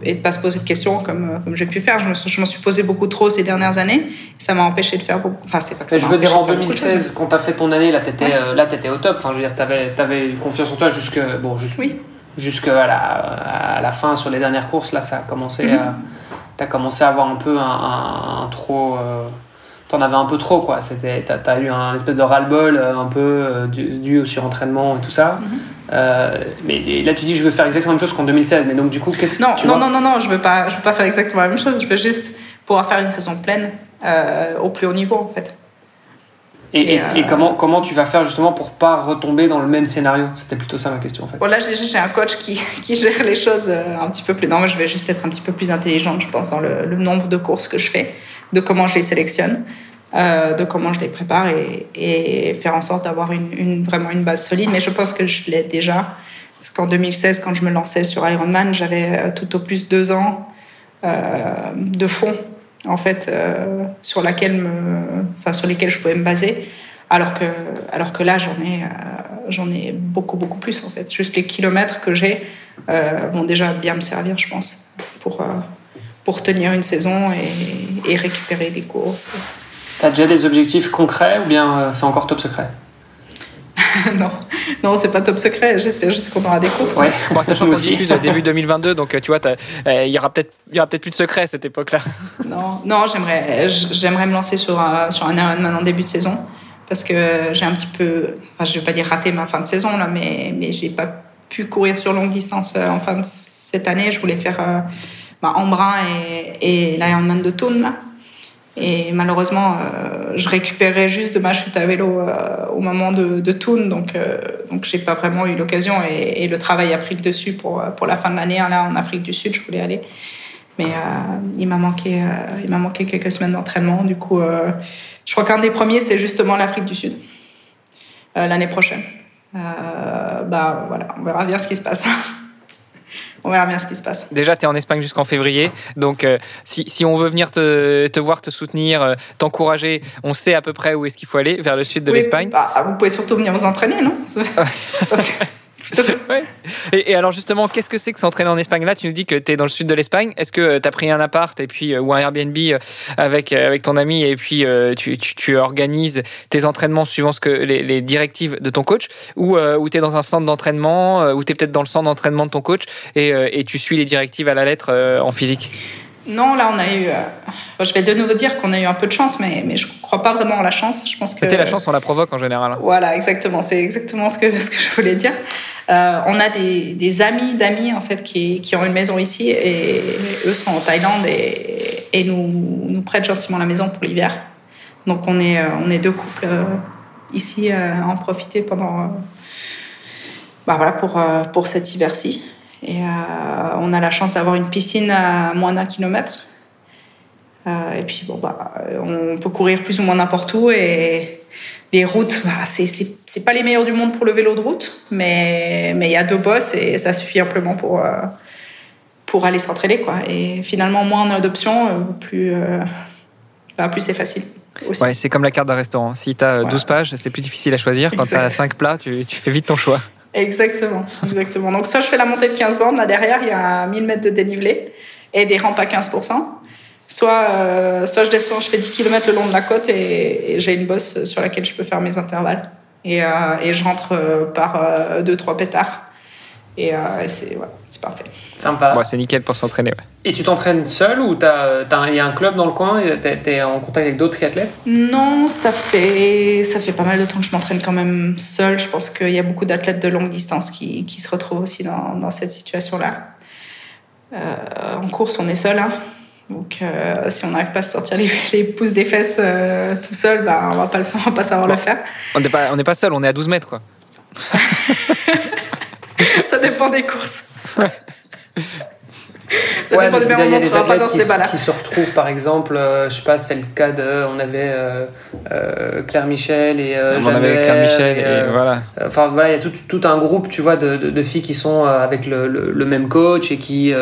et, de, pas se poser de questions comme, comme j'ai pu faire. Je, m'en suis posé beaucoup trop ces dernières années. ça m'a empêché de faire beaucoup. Enfin, c'est pas que ça Je veux dire, en 2016, quand tu as fait ton année, là, tu étais, étais, au top. Enfin, je veux dire, tu avais, avais, confiance en toi jusque, bon, jusque, oui. Jusqu'à la, à la fin sur les dernières courses. Là, ça a commencé mm-hmm. à. Tu as commencé à avoir un peu un, un, trop. Euh, t'en avais un peu trop quoi c'était t'as as eu un espèce de ras-le-bol euh, un peu dû, au surentraînement et tout ça. Euh, mais là, tu dis, je veux faire exactement la même chose qu'en 2016. Mais donc, du coup, qu'est-ce non, que non, non, non, non, je veux pas, je veux pas faire exactement la même chose. Je veux juste pouvoir faire une saison pleine euh, au plus haut niveau, en fait. Et, et, euh, comment, comment tu vas faire justement pour pas retomber dans le même scénario? C'était plutôt ça ma question en fait. Bon, là, j'ai un coach qui, <laughs> qui, gère les choses un petit peu plus. Non, mais je vais juste être un petit peu plus intelligente, je pense, dans le, le nombre de courses que je fais, de comment je les sélectionne. Euh, de comment je les prépare et, faire en sorte d'avoir une, vraiment une base solide. Mais je pense que je l'ai déjà. Parce qu'en 2016, quand je me lançais sur Ironman, j'avais euh, tout au plus deux ans euh, de fond, en fait, sur, laquelle enfin, sur lesquels je pouvais me baser. Alors que, alors que là, j'en ai, j'en ai beaucoup, beaucoup plus, en fait. Juste les kilomètres que j'ai vont déjà bien me servir, je pense, pour, pour tenir une saison et, et récupérer des courses. T'as déjà des objectifs concrets ou bien euh, c'est encore top secret? <laughs> non, non, c'est pas top secret. J'espère juste qu'on aura des courses. Ouais. Bon, sachant qu'on diffuse début 2022, donc euh, tu vois, euh, il y aura peut-être, il y aura peut-être plus de secret à cette époque-là. <laughs> Non, non, j'aimerais, j'aimerais me lancer sur un, sur un Ironman en début de saison parce que j'ai un petit peu, enfin, je vais pas dire raté ma fin de saison là, mais mais j'ai pas pu courir sur longue distance en fin de cette année. Je voulais faire bah, Embrun et, et l'Ironman de Thun là. Et malheureusement, euh, je récupérais juste de ma chute à vélo euh, au moment de, de donc euh, donc j'ai pas vraiment eu l'occasion et, le travail a pris le dessus pour pour la fin de l'année. Là, en Afrique du Sud, je voulais aller, mais il m'a manqué il m'a manqué quelques semaines d'entraînement. Du coup, je crois qu'un des premiers, c'est justement l'Afrique du Sud l'année prochaine. bah voilà, on verra bien ce qui se passe. <laughs> on verra bien ce qui se passe. Déjà, tu es en Espagne jusqu'en février. Donc, euh, si, si, on veut venir te, te voir, te soutenir, euh, t'encourager, on sait à peu près où est-ce qu'il faut aller, vers le sud de l'Espagne. Bah, vous pouvez surtout venir vous entraîner, non? <laughs> <laughs> <laughs> et, alors justement, qu'est-ce que c'est que s'entraîner en Espagne? Là, tu nous dis que tu es dans le sud de l'Espagne. Est-ce que euh, tu as pris un appart et puis, euh, ou un Airbnb euh, avec, avec ton ami et puis tu, tu, organises tes entraînements suivant ce que, les, directives de ton coach? Ou, tu es dans un centre d'entraînement ou tu es peut-être dans le centre d'entraînement de ton coach et, et, tu suis les directives à la lettre en physique? Non, là, on a eu. je vais de nouveau dire qu'on a eu un peu de chance, mais, mais je ne crois pas vraiment en la chance. Je pense que. C'est la chance, on la provoque en général. Voilà, exactement. C'est exactement ce que, <laughs> ce que je voulais dire. Euh, on a des, amis d'amis en fait qui, ont une maison ici et eux sont en Thaïlande et, nous, nous prêtent gentiment la maison pour l'hiver. Donc on est, euh, on est deux couples euh, ici à en profiter pendant bah voilà, pour, pour cet hiver-ci. Et on a la chance d'avoir une piscine à moins d'un kilomètre. et puis bon, bah, on peut courir plus ou moins n'importe où et les routes, bah, c'est pas les meilleurs du monde pour le vélo de route, mais il y a deux bosses et ça suffit amplement pour, euh, pour aller s'entraîner. Quoi. Et finalement, moins on a d'options, euh, plus, euh, bah, plus c'est facile. Ouais, c'est comme la carte d'un restaurant. Si tu as 12 pages, c'est plus difficile à choisir. Quand tu as 5 plats, tu, tu, fais vite ton choix. Exactement, exactement. Donc, soit je fais la montée de 15 bornes, là derrière, il y a 1000 mètres de dénivelé et des rampes à 15%. Soit, euh, soit je descends, je fais 10 km le long de la côte et, j'ai une bosse sur laquelle je peux faire mes intervalles. Et, euh, et je rentre euh, par 2-3 pétards. Et, c'est parfait. Sympa. c'est nickel pour s'entraîner. Et tu t'entraînes seul ou il y a un club dans le coin Tu es, en contact avec d'autres triathlètes? Non, ça fait, ça fait pas mal de temps que je m'entraîne quand même seul. Je pense qu'il y a beaucoup d'athlètes de longue distance qui, qui, se retrouvent aussi dans, dans cette situation-là. en course, on est seul. Hein. Donc, euh, si on n'arrive pas à sortir les, <laughs> les pouces des fesses euh, tout seul, bah, on va pas le <laughs> va pas savoir le faire. On n'est pas, on n'est pas seul, on est à 12 mètres, quoi. <laughs> Ça dépend des courses. Ça dépend des on n'entrera pas dans ce débat-là. Qui se retrouvent, par exemple, euh, je sais pas, c'était le cas de, on avait euh, euh, Claire Michel et on avait Claire Michel et, voilà. Enfin voilà, il y a tout, tout, un groupe, tu vois, de, de, filles qui sont avec le, le, même coach et qui,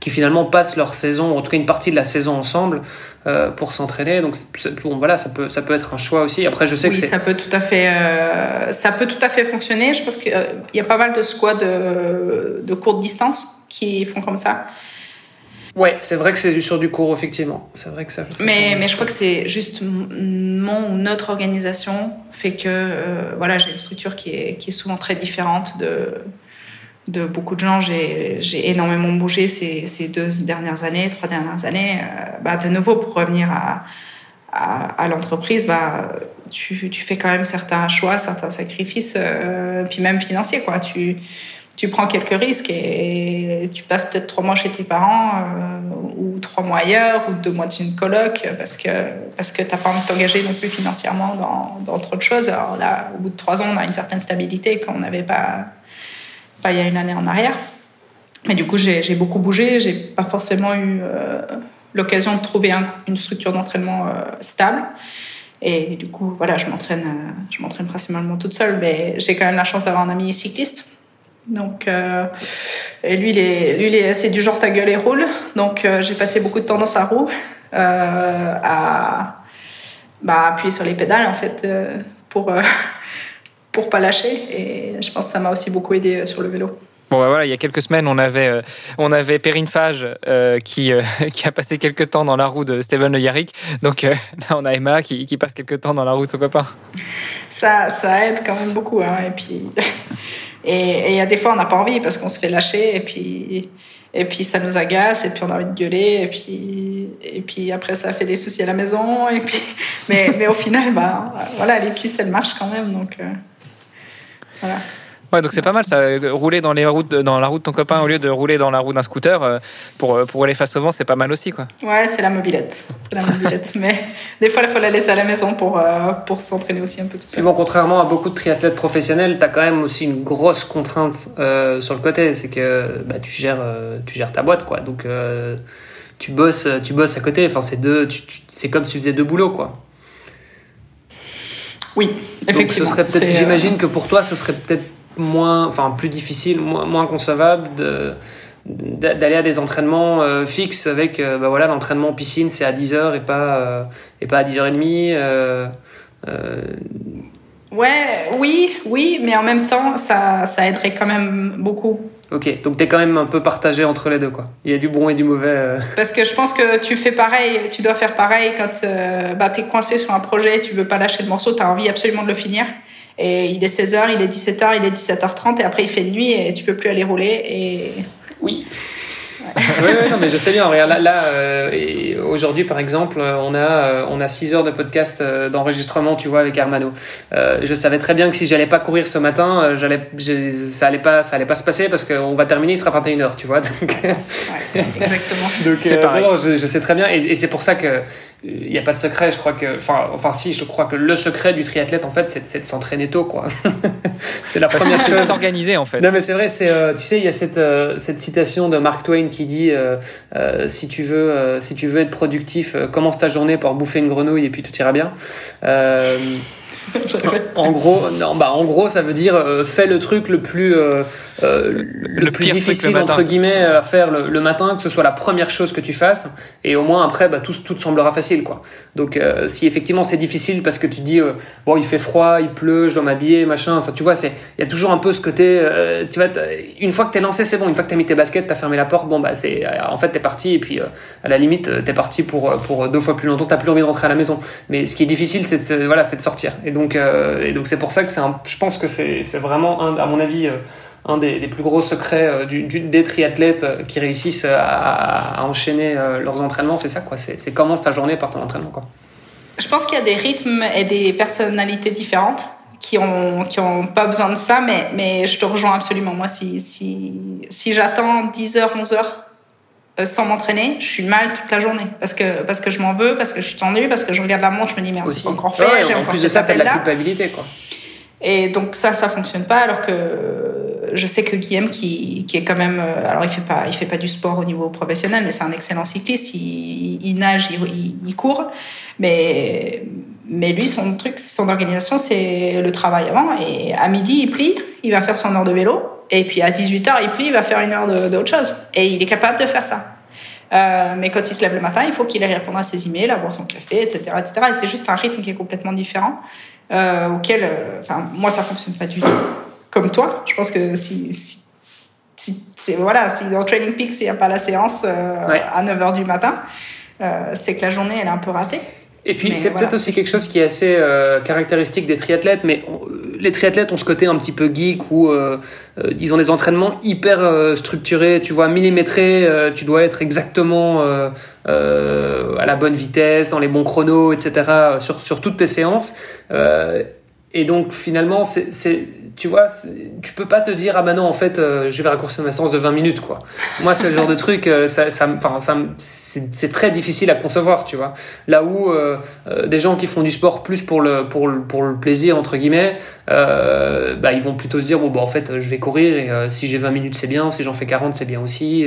qui finalement passent leur saison, en tout cas une partie de la saison ensemble. pour s'entraîner donc bon, voilà ça peut ça peut être un choix aussi après je sais oui, que ça peut tout à fait ça peut tout à fait fonctionner je pense qu'il y a pas mal de squads de, de courte distance qui font comme ça Ouais, c'est vrai que c'est sur du cours, effectivement. C'est vrai que ça. mais, mais je crois que c'est juste mon ou notre organisation fait que euh, voilà, j'ai une structure qui est, qui est souvent très différente de, de beaucoup de gens. J'ai énormément bougé ces, ces, deux dernières années, trois dernières années. Euh, bah, de nouveau, pour revenir à, à, l'entreprise, bah, tu, tu, fais quand même certains choix, certains sacrifices, euh, puis même financiers. Quoi. Tu, tu prends quelques risques et tu passes peut-être trois mois chez tes parents euh, ou trois mois ailleurs ou deux mois dans une coloc parce que parce que t'as pas envie de t'engager non plus financièrement dans, dans trop de choses. Alors là, au bout de trois ans, on a une certaine stabilité qu'on n'avait pas pas il y a une année en arrière. Mais du coup, j'ai beaucoup bougé. J'ai pas forcément eu euh, l'occasion de trouver une structure d'entraînement euh, stable. Et du coup, voilà, je m'entraîne principalement toute seule, mais j'ai quand même la chance d'avoir un ami cycliste donc, euh, et lui, il est, lui, il est assez du genre ta gueule et roule. Donc, euh, j'ai passé beaucoup de temps dans sa roue euh, à bah, appuyer sur les pédales, en fait, pour, <laughs> pour pas lâcher. Et je pense que ça m'a aussi beaucoup aidé sur le vélo. Bon, bah voilà, il y a quelques semaines, on avait, on avait Perrine Fage qui, <laughs> qui a passé quelques temps dans la roue de Steven Le Yarrick. Donc <laughs> là, on a Emma qui, qui, passe quelques temps dans la roue de son copain. Ça, ça aide quand même beaucoup. Hein. Et puis. Et il y a des fois, on n'a pas envie parce qu'on se fait lâcher et puis, et puis ça nous agace et puis on a envie de gueuler et puis, et puis après ça fait des soucis à la maison. Et puis, mais, mais au final, bah, voilà, les cuisses, elles marchent quand même. Donc, euh, voilà. Ouais, donc c'est pas mal ça. Rouler dans, les routes, dans la route de ton copain au lieu de rouler dans la roue d'un scooter euh, pour, euh, pour aller face au vent, c'est pas mal aussi. quoi. Ouais, c'est la mobilette. C'est la mobilette. <laughs> Mais des fois, il faut la laisser à la maison pour, euh, pour s'entraîner aussi un peu tout seul. bon, contrairement à beaucoup de triathlètes professionnels, tu as quand même aussi une grosse contrainte sur le côté. C'est que bah, tu, gères, tu gères ta boîte. quoi. Donc tu, bosses, tu bosses à côté. Enfin, c'est, deux, c'est comme si tu faisais deux boulots. quoi. Oui, effectivement. ce serait peut-être, j'imagine que pour toi, ce serait peut-être moins, enfin plus difficile, moins, moins concevable de d'aller à des entraînements euh, fixes avec euh, bah voilà l'entraînement piscine c'est à 10h et pas euh, et pas à 10h30 ouais oui oui mais en même temps ça, ça aiderait quand même beaucoup. Ok donc tu es quand même un peu partagé entre les deux quoi. Il y a du bon et du mauvais parce que je pense que tu fais pareil tu dois faire pareil quand bah, tu es coincé sur un projet tu veux pas lâcher le morceau tu as envie absolument de le finir et il est 16h, il est 17h, il est 17h30 et après il fait nuit et tu peux plus aller rouler. Et... Oui. oui, non, mais je sais bien. Regarde, là, là euh, aujourd'hui, par exemple, on a, euh, on a 6 heures de podcast euh, d'enregistrement, tu vois, avec Hermano. je savais très bien que si j'allais pas courir ce matin, j'allais, ça allait pas, ça allait pas se passer parce qu'on va terminer, il sera 21h, tu vois. Donc, exactement. <laughs> donc c'est pareil. je, je, sais très bien. Et, et c'est pour ça que il n'y a pas de secret, je crois que, enfin, enfin si, je crois que le secret du triathlète en fait, c'est de s'entraîner tôt, quoi. <laughs> c'est la première chose. S'organiser en fait. Non mais c'est vrai, c'est, euh, tu sais, il y a cette euh, cette citation de Mark Twain qui dit, euh, si tu veux, si tu veux être productif, commence ta journée par bouffer une grenouille et puis tout ira bien. <laughs> en gros, non, bah, en gros, ça veut dire fais le truc le plus le, plus difficile entre guillemets à faire le, matin, que ce soit la première chose que tu fasses, et au moins après, bah, tout, tout te semblera facile, quoi. Donc, si effectivement c'est difficile parce que tu dis, bon, il fait froid, il pleut, je dois m'habiller, machin. Enfin, tu vois, c'est, il y a toujours un peu ce côté, tu vois, une fois que t'es lancé, c'est bon. Une fois que t'as mis tes baskets, t'as fermé la porte, bon, bah, c'est, en fait, t'es parti, et puis à la limite, t'es parti pour pour deux fois plus longtemps. T'as plus envie de rentrer à la maison. Mais ce qui est difficile, c'est de, voilà, c'est de sortir. Et donc, et donc c'est pour ça que c'est je pense que c'est vraiment, un, à mon avis, euh, un des, plus gros secrets euh, du, des triathlètes euh, qui réussissent à, enchaîner leurs entraînements. C'est ça, quoi. C'est commence ta journée par ton entraînement, quoi. Je pense qu'il y a des rythmes et des personnalités différentes qui ont, qui ont pas besoin de ça, mais, mais je te rejoins absolument. Moi, si, si, si j'attends 10h, 11h sans m'entraîner, je suis mal toute la journée parce que, parce que je m'en veux, parce que je suis tendue, parce que je regarde la montre, je me dis merde, c'est encore fait, j'ai encore plus de ça, la culpabilité, quoi. Et donc ça, ça fonctionne pas. Alors que je sais que Guillaume, qui, est quand même, euh, alors il fait pas, il fait pas du sport au niveau professionnel, mais c'est un excellent cycliste. Il, nage, il, court, mais mais lui, son truc, son organisation, c'est le travail avant. Et à midi, il plie, il va faire son heure de vélo. Et puis à 18h, il plie, il va faire une heure d'autre chose. Et il est capable de faire ça. Euh, mais quand il se lève le matin, il faut qu'il aille répondre à ses emails, à boire son café, etc. etc. Et c'est juste un rythme qui est complètement différent euh, auquel, enfin, moi, ça fonctionne pas du tout comme toi. Je pense que si, si, si voilà, si dans Training Peaks, il n'y a pas la séance euh, à 9h du matin, euh, c'est que la journée, elle est un peu ratée. Et puis, c'est peut-être aussi quelque chose qui est assez euh, caractéristique des triathlètes, mais les triathlètes ont ce côté un petit peu geek où, euh, euh, disons, des entraînements hyper structurés, tu vois, millimétrés, tu dois être exactement à la bonne vitesse, dans les bons chronos, etc., sur, sur toutes tes séances. et donc, finalement, c'est tu vois, tu peux pas te dire ah bah non en fait euh, je vais raccourcir ma séance de 20 minutes quoi. Moi c'est le genre de truc euh, ça, ça, c'est très difficile à concevoir tu vois. Là où euh, des gens qui font du sport plus pour le pour le, pour le plaisir entre guillemets, bah ils vont plutôt se dire bon bah en fait je vais courir et si j'ai 20 minutes c'est bien, si j'en fais 40 c'est bien aussi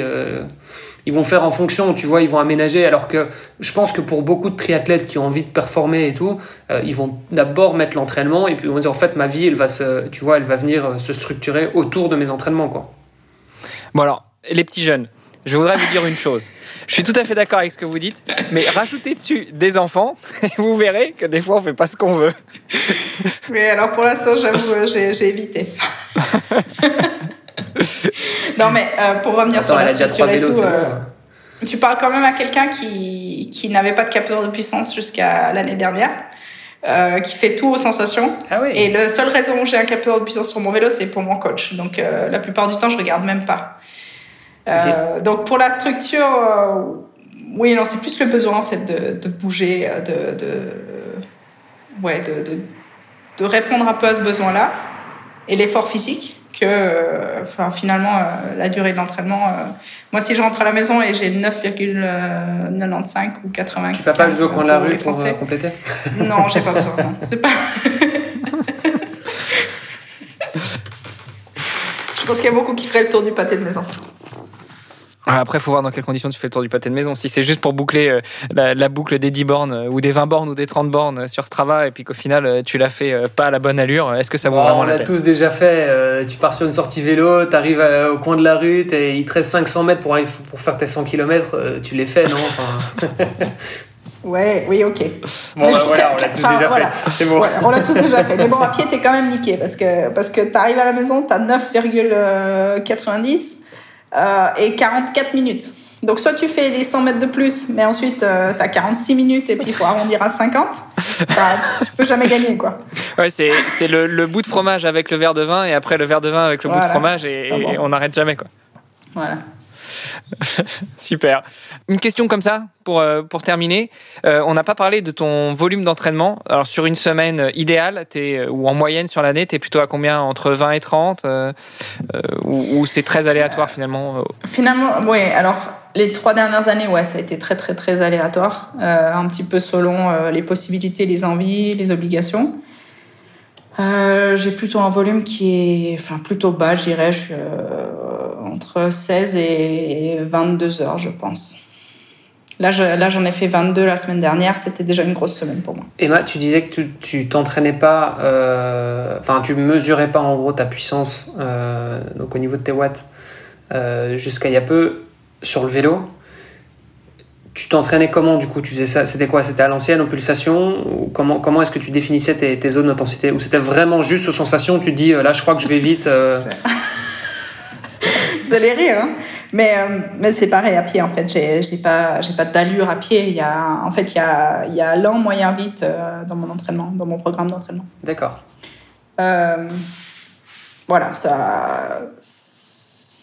ils vont faire en fonction, tu vois, ils vont aménager. Alors que je pense que pour beaucoup de triathlètes qui ont envie de performer et tout, euh, ils vont d'abord mettre l'entraînement et puis ils vont dire en fait ma vie, elle va se, tu vois, elle va venir euh, se structurer autour de mes entraînements, quoi. Bon alors, les petits jeunes, je voudrais vous dire une chose. Je suis tout à fait d'accord avec ce que vous dites, mais rajoutez dessus des enfants <laughs> et vous verrez que des fois on fait pas ce qu'on veut. Mais alors pour l'instant, j'avoue, j'ai évité. <laughs> non, mais euh, pour revenir sur la structure et tout, euh, tu parles quand même à quelqu'un qui, qui n'avait pas de capteur de puissance jusqu'à l'année dernière. Euh, qui fait tout aux sensations. Ah oui. Et la seule raison où j'ai un capteur de puissance sur mon vélo, c'est pour mon coach. Donc la plupart du temps, je regarde même pas. Donc pour la structure, oui, non, c'est plus le besoin en fait de, de bouger, de, de ouais, de, de, de, répondre un peu à ce besoin-là et l'effort physique que enfin, finalement, euh, la durée de l'entraînement. Euh, moi, si je rentre à la maison et j'ai 9,95 ou 80. Tu vas pas le jeu de la rue pour euh, compléter? Non, j'ai pas besoin. C'est pas. <laughs> je pense qu'il y a beaucoup qui feraient le tour du pâté de maison. Ah, après, il faut voir dans quelles conditions tu fais le tour du pâté de maison. Si c'est juste pour boucler euh, la, boucle des 10 bornes euh, ou des 20 bornes ou des 30 bornes sur Strava et puis qu'au final euh, tu l'as fait pas à la bonne allure, est-ce que ça vaut vraiment la peine On l'a tous déjà fait. tu pars sur une sortie vélo, tu arrives au coin de la rue, il te reste 500 mètres pour, pour faire tes 100 km, tu les fais, non enfin... <laughs> Ouais, oui, ok. Bon, bah, voilà, on l'a tous déjà fait. C'est bon. on l'a tous déjà fait. Mais bon, à <laughs> pied, t'es quand même niqué parce que, parce que t'arrives à la maison, t'as 9,90 euh, et 44 minutes. Donc, soit tu fais les 100 mètres de plus, mais ensuite, euh, tu as 46 minutes et puis il faut arrondir à 50. Bah, tu peux jamais gagner, quoi. Ouais, c'est, c'est le, le, bout de fromage avec le verre de vin et après le verre de vin avec le bout de fromage et, ah et on n'arrête jamais, quoi. Voilà. <laughs> Super. Une question comme ça pour, euh, pour terminer. Euh, on n'a pas parlé de ton volume d'entraînement. Alors sur une semaine idéale, es, ou en moyenne sur l'année, tu es plutôt à combien? Entre 20 et 30 euh, Ou, c'est très aléatoire finalement Finalement, oui. Alors les trois dernières années, ouais, ça a été très très très aléatoire. un petit peu selon les possibilités, les envies, les obligations. Euh, j'ai plutôt un volume qui est enfin, plutôt bas, je dirais. Je suis euh, entre 16 et 22 heures, je pense. Là, j'en ai fait 22 la semaine dernière. C'était déjà une grosse semaine pour moi. Emma, tu disais que tu t'entraînais pas, euh, enfin, tu mesurais pas en gros ta puissance, euh, donc au niveau de tes watts, euh, jusqu'à il y a peu sur le vélo. Tu t'entraînais comment du coup? Tu faisais ça C'était quoi? C'était à l'ancienne en pulsation ou Comment, comment est-ce que tu définissais tes, tes zones d'intensité? Ou c'était vraiment juste aux sensations Tu dis là, je crois que je vais vite. <laughs> Vous allez rire, hein mais, euh, mais c'est pareil à pied en fait. J'ai, j'ai pas, j'ai pas d'allure à pied. Il y a, en fait, il y a, il y a lent, moyen, vite euh, dans mon entraînement, dans mon programme d'entraînement. D'accord. Euh, voilà, ça,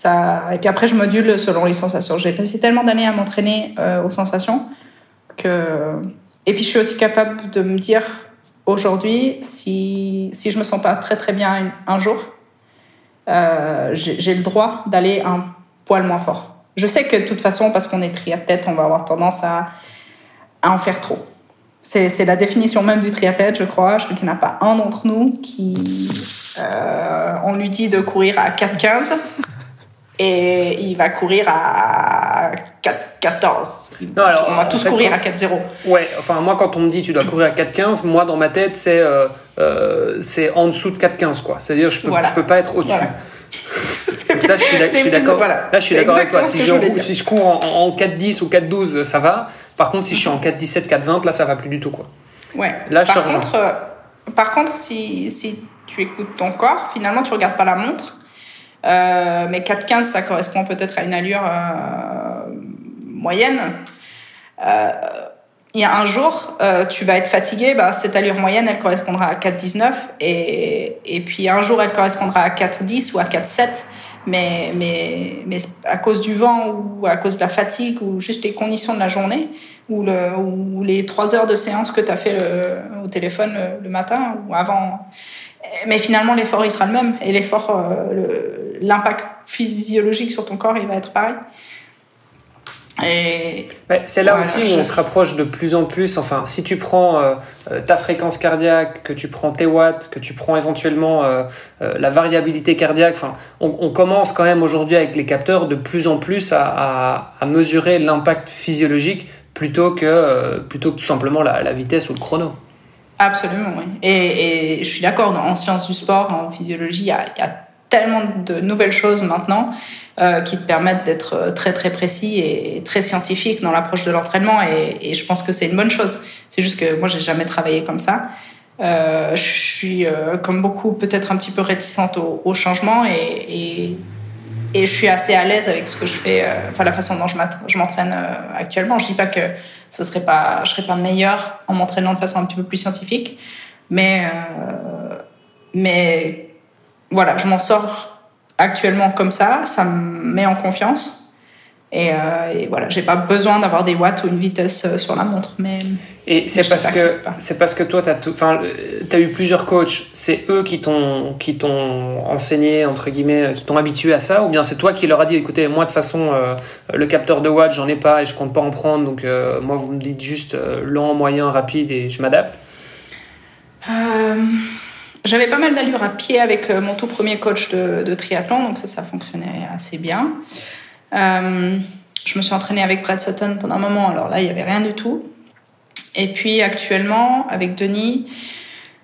Et puis après, je module selon les sensations. J'ai passé tellement d'années à m'entraîner aux sensations que. Et puis, je suis aussi capable de me dire aujourd'hui, si, si je me sens pas très très bien un, jour, j'ai, j'ai le droit d'aller un poil moins fort. Je sais que de toute façon, parce qu'on est triathlète, on va avoir tendance à, à en faire trop. C'est la définition même du triathlète, je crois. Je crois qu'il n'y en a pas un d'entre nous qui. Euh, on lui dit de courir à 4,15 et il va courir à 4,14. On va tous courir à 4,0. Ouais, enfin, moi, quand on me dit tu dois courir à 4,15, moi, dans ma tête, c'est euh, euh, c'est en dessous de 4,15, quoi. C'est-à-dire, je ne peux, je peux pas être au-dessus. <laughs> ça, je suis d'accord voilà. Là, je suis d'accord avec toi. Si je, si je, cours en, en 4-10 ou 4-12, ça va. Par contre, si je suis en 4-17, 4-20, là, ça va plus du tout. Quoi. Ouais. Là, par, contre, euh, par contre, si, si tu écoutes ton corps, finalement, tu regardes pas la montre. Euh, mais 4-15, ça correspond peut-être à une allure euh, moyenne. Euh, il y a un jour, euh, tu vas être fatigué, bah, cette allure moyenne, elle correspondra à 4,19. Et, et puis un jour, elle correspondra à 4,10 ou à 4,7 mais, mais, mais à cause du vent ou à cause de la fatigue ou juste les conditions de la journée ou, le, ou les trois heures de séance que tu as fait le, au téléphone le, matin ou avant. Mais finalement, l'effort, il sera le même et l'effort, l'impact physiologique sur ton corps, il va être pareil c'est là aussi où on se rapproche de plus en plus. Enfin, si tu prends euh, euh, ta fréquence cardiaque, que tu prends tes watts, que tu prends éventuellement euh, la variabilité cardiaque, enfin, on, commence quand même aujourd'hui avec les capteurs de plus en plus à, mesurer l'impact physiologique plutôt que, plutôt que tout simplement la, vitesse ou le chrono. Absolument, oui. Et, je suis d'accord, en sciences du sport, en physiologie, il y a tellement de nouvelles choses maintenant euh, qui te permettent d'être euh, très très précis et très scientifique dans l'approche de l'entraînement et, je pense que c'est une bonne chose. C'est juste que moi j'ai jamais travaillé comme ça. Euh, je suis comme beaucoup peut-être un petit peu réticente au, changement et, et, je suis assez à l'aise avec ce que je fais, enfin la façon dont je m'entraîne actuellement. Je dis pas que ce serait pas, je serais pas meilleure en m'entraînant de façon un petit peu plus scientifique, mais mais voilà, je m'en sors actuellement comme ça, ça me met en confiance. Et, euh, et, voilà, j'ai pas besoin d'avoir des watts ou une vitesse euh, sur la montre. Mais, et c'est parce, que, c'est parce que toi, tu as, as, eu plusieurs coachs, c'est eux qui t'ont, qui t'ont enseigné, entre guillemets, qui t'ont habitué à ça, ou bien c'est toi qui leur as dit écoutez, moi de toute façon, euh, le capteur de watts, j'en ai pas et je compte pas en prendre, donc moi vous me dites juste lent, moyen, rapide et je m'adapte? J'avais pas mal d'allure à pied avec euh, mon tout premier coach de, triathlon, donc ça, ça fonctionnait assez bien. Euh, je me suis entraînée avec Brad Sutton pendant un moment, alors là, il n'y avait rien du tout. Et puis actuellement, avec Denis,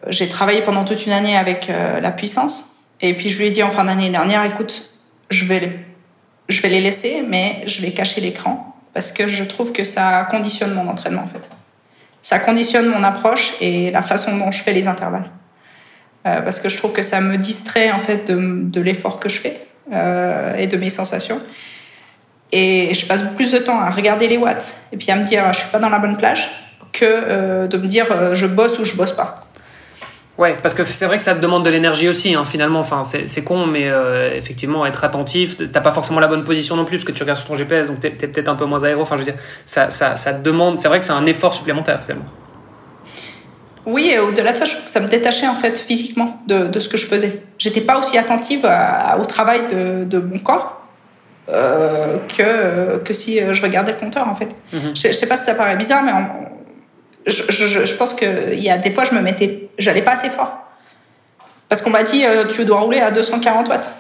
j'ai travaillé pendant toute une année avec euh, la puissance. Et puis je lui ai dit en fin d'année dernière, écoute, je vais, je vais les laisser, mais je vais cacher l'écran parce que je trouve que ça conditionne mon entraînement en fait. Ça conditionne mon approche et la façon dont je fais les intervalles. Euh, parce que je trouve que ça me distrait en fait de, l'effort que je fais euh, et de mes sensations. Et je passe plus de temps à regarder les watts et puis à me dire je suis pas dans la bonne plage que euh, de me dire je bosse ou je bosse pas. Ouais, parce que c'est vrai que ça te demande de l'énergie aussi, hein, finalement. Enfin, c'est con, mais effectivement, être attentif, t'as pas forcément la bonne position non plus, parce que tu regardes sur ton GPS, donc t'es es, peut-être un peu moins aéro. Enfin, je veux dire, ça, te demande. C'est vrai que c'est un effort supplémentaire, finalement. Oui, et au-delà de ça, je trouve que ça me détachait en fait physiquement de, de ce que je faisais. J'étais pas aussi attentive au travail de, de mon corps euh, que, que si je regardais le compteur en fait. Mhm. Je, sais pas si ça paraît bizarre, mais je, je, je, pense qu'il y a des fois, je me mettais, j'allais pas assez fort. Parce qu'on m'a dit, euh, tu dois rouler à 240 watts.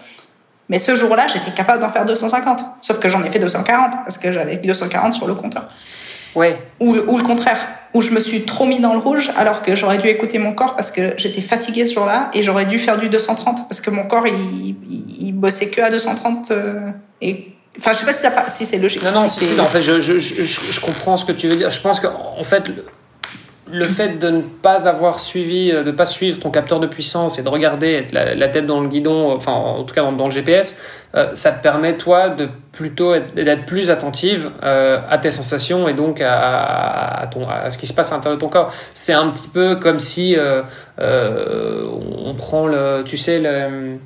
Mais ce jour-là, j'étais capable d'en faire 250. Sauf que j'en ai fait 240 parce que j'avais 240 sur le compteur. Ouais. Ou, le- ou le contraire, où je me suis trop mis dans le rouge alors que j'aurais dû écouter mon corps parce que j'étais fatiguée ce jour-là et j'aurais dû faire du 230 parce que mon corps il, il, il bossait que à 230 euh, et enfin je sais pas si, ça, si c'est logique. Non, non, c'est- en fait, je, je, je, comprends ce que tu veux dire. Je pense que, en fait, le, fait de ne pas avoir suivi, euh, de pas suivre ton capteur de puissance et de regarder la, tête dans le guidon, enfin, en tout cas dans, dans le GPS, euh, ça te permet, toi, de plutôt être- d'être plus attentive euh, à tes sensations et donc à, ton, à ce qui se passe à l'intérieur de ton corps. C'est un petit peu comme si on prend le, tu sais, le,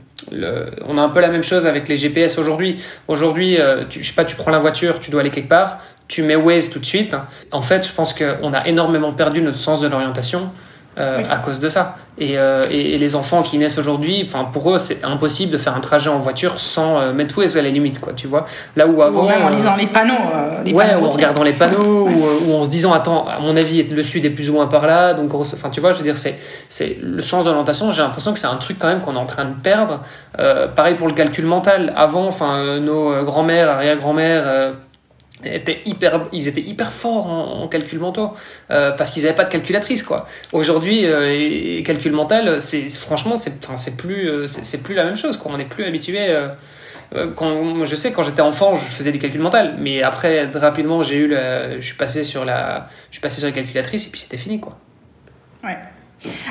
on a un peu la même chose avec les GPS aujourd'hui. Aujourd'hui, tu, je sais pas, tu prends la voiture, tu dois aller quelque part, tu mets Waze tout de suite. En fait, je pense qu'on a énormément perdu notre sens de l'orientation euh, Oui. à cause de ça. Et, euh, et, et les enfants qui naissent aujourd'hui, enfin pour eux, c'est impossible de faire un trajet en voiture sans euh, mettre Waze à la limite, quoi. Tu vois. Là où avant, ou même en euh, lisant les panneaux. euh, les ouais, panneaux ou en regardant les panneaux, <laughs> ou, ou en se disant, attends, à mon avis, le sud est plus ou moins par là. Donc, enfin, tu vois, je veux dire, c'est, c'est le sens de l'orientation. J'ai l'impression que c'est un truc quand même qu'on est en train de perdre. Euh, pareil pour le calcul mental. Avant, enfin, euh, nos grands-mères, arrière-grands-mères. Étaient hyper, ils étaient hyper forts en, en calcul mentaux euh, parce qu'ils n'avaient pas de calculatrice quoi. Aujourd'hui, euh, les calculs mental, c'est franchement, c'est, c'est plus, euh, c'est, plus la même chose quoi. On n'est plus habitué. euh, quand, je sais, quand j'étais enfant, je faisais du calcul mental, mais après, rapidement, j'ai eu je suis passé sur la, je suis passé sur la calculatrice et puis c'était fini, quoi. Ouais.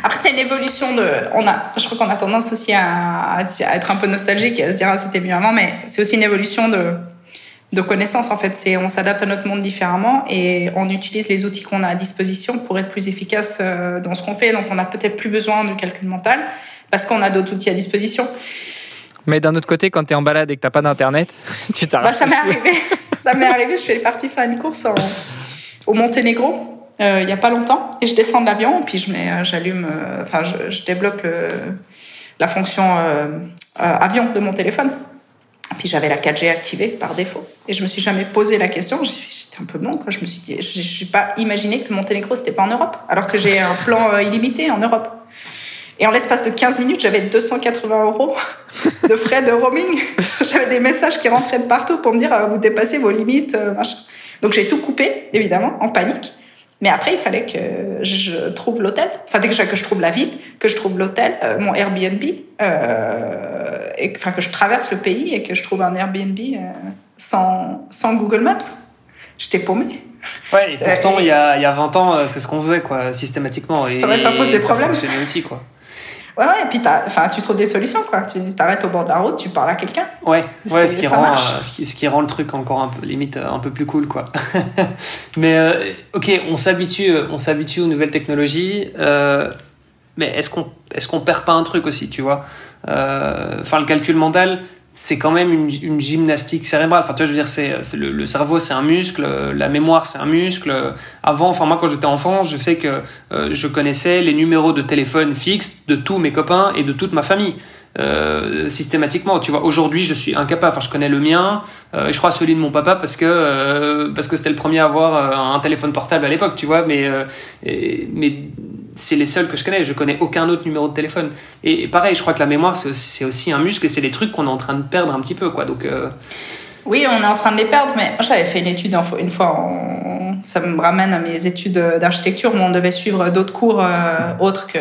Après, c'est une évolution de. On a, je crois qu'on a tendance aussi à, à être un peu nostalgique et à se dire ah, c'était mieux avant, mais c'est aussi une évolution de, de connaissances en fait. C'est on s'adapte à notre monde différemment et on utilise les outils qu'on a à disposition pour être plus efficace euh, dans ce qu'on fait. Donc, on n'a peut-être plus besoin de calcul mental parce qu'on a d'autres outils à disposition. Mais d'un autre côté, quand tu es en balade et que t'as pas d'internet, <laughs> tu Bah, t'arrêtes. ça m'est arrivé. <laughs> ça m'est arrivé. Je suis partie faire une course en- au Monténégro euh, il n'y a pas longtemps et je descends de l'avion puis je mets, euh, j'allume, euh, enfin je, je débloque le- la fonction euh, euh, avion de mon téléphone. Puis j'avais la 4G activée par défaut et je me suis jamais posé la question. J'étais un peu blanc quoi. Je me suis dit, je, suis pas imaginé que le Monténégro c'était pas en Europe alors que j'ai un plan euh, illimité en Europe. Et en l'espace de 15 minutes, j'avais 280 euros de frais de roaming. <laughs> j'avais des messages qui rentraient de partout pour me dire euh, vous dépassez vos limites, euh, machin. Donc j'ai tout coupé, évidemment, en panique. Mais après, il fallait que je trouve l'hôtel. Enfin, déjà que je trouve la ville, que je trouve l'hôtel, euh, mon Airbnb, euh, et enfin que je traverse le pays et que je trouve un Airbnb euh, sans, sans Google Maps. J'étais paumée. Ouais, et pourtant, il y, a, il y a 20 ans, c'est ce qu'on faisait, quoi, systématiquement. Ça et, aurait pas posé ça problème. fonctionnait aussi, quoi. Ouais, ouais, et puis enfin, tu trouves des solutions, quoi. Tu t'arrêtes au bord de la route, tu parles à quelqu'un. Ouais, ouais ce, qui rend, euh, ce, qui, ce qui rend le truc encore un peu, limite, euh, un peu plus cool, quoi. <laughs> mais, euh, ok, on s'habitue, euh, on s'habitue aux nouvelles technologies, euh, mais est-ce qu'on est qu'on perd pas un truc aussi, tu vois? Enfin, le calcul mental, c'est quand même une, gymnastique cérébrale. Enfin, tu vois, je veux dire, c'est le, le cerveau, c'est un muscle, la mémoire, c'est un muscle. Avant, enfin, moi, quand j'étais enfant, je sais que euh, je connaissais les numéros de téléphone fixes de tous mes copains et de toute ma famille. Euh, systématiquement tu vois aujourd'hui je suis incapable enfin je connais le mien euh, et je crois celui de mon papa parce que parce que c'était le premier à avoir un téléphone portable à l'époque tu vois mais mais c'est les seuls que je connais. Je connais aucun autre numéro de téléphone. Et, pareil je crois que la mémoire c'est aussi, un muscle c'est des trucs qu'on est en train de perdre un petit peu quoi. Donc euh, Oui, on est en train de les perdre, mais j'avais fait une étude une fois, ça me ramène à mes études d'architecture, où on devait suivre d'autres cours euh, autres que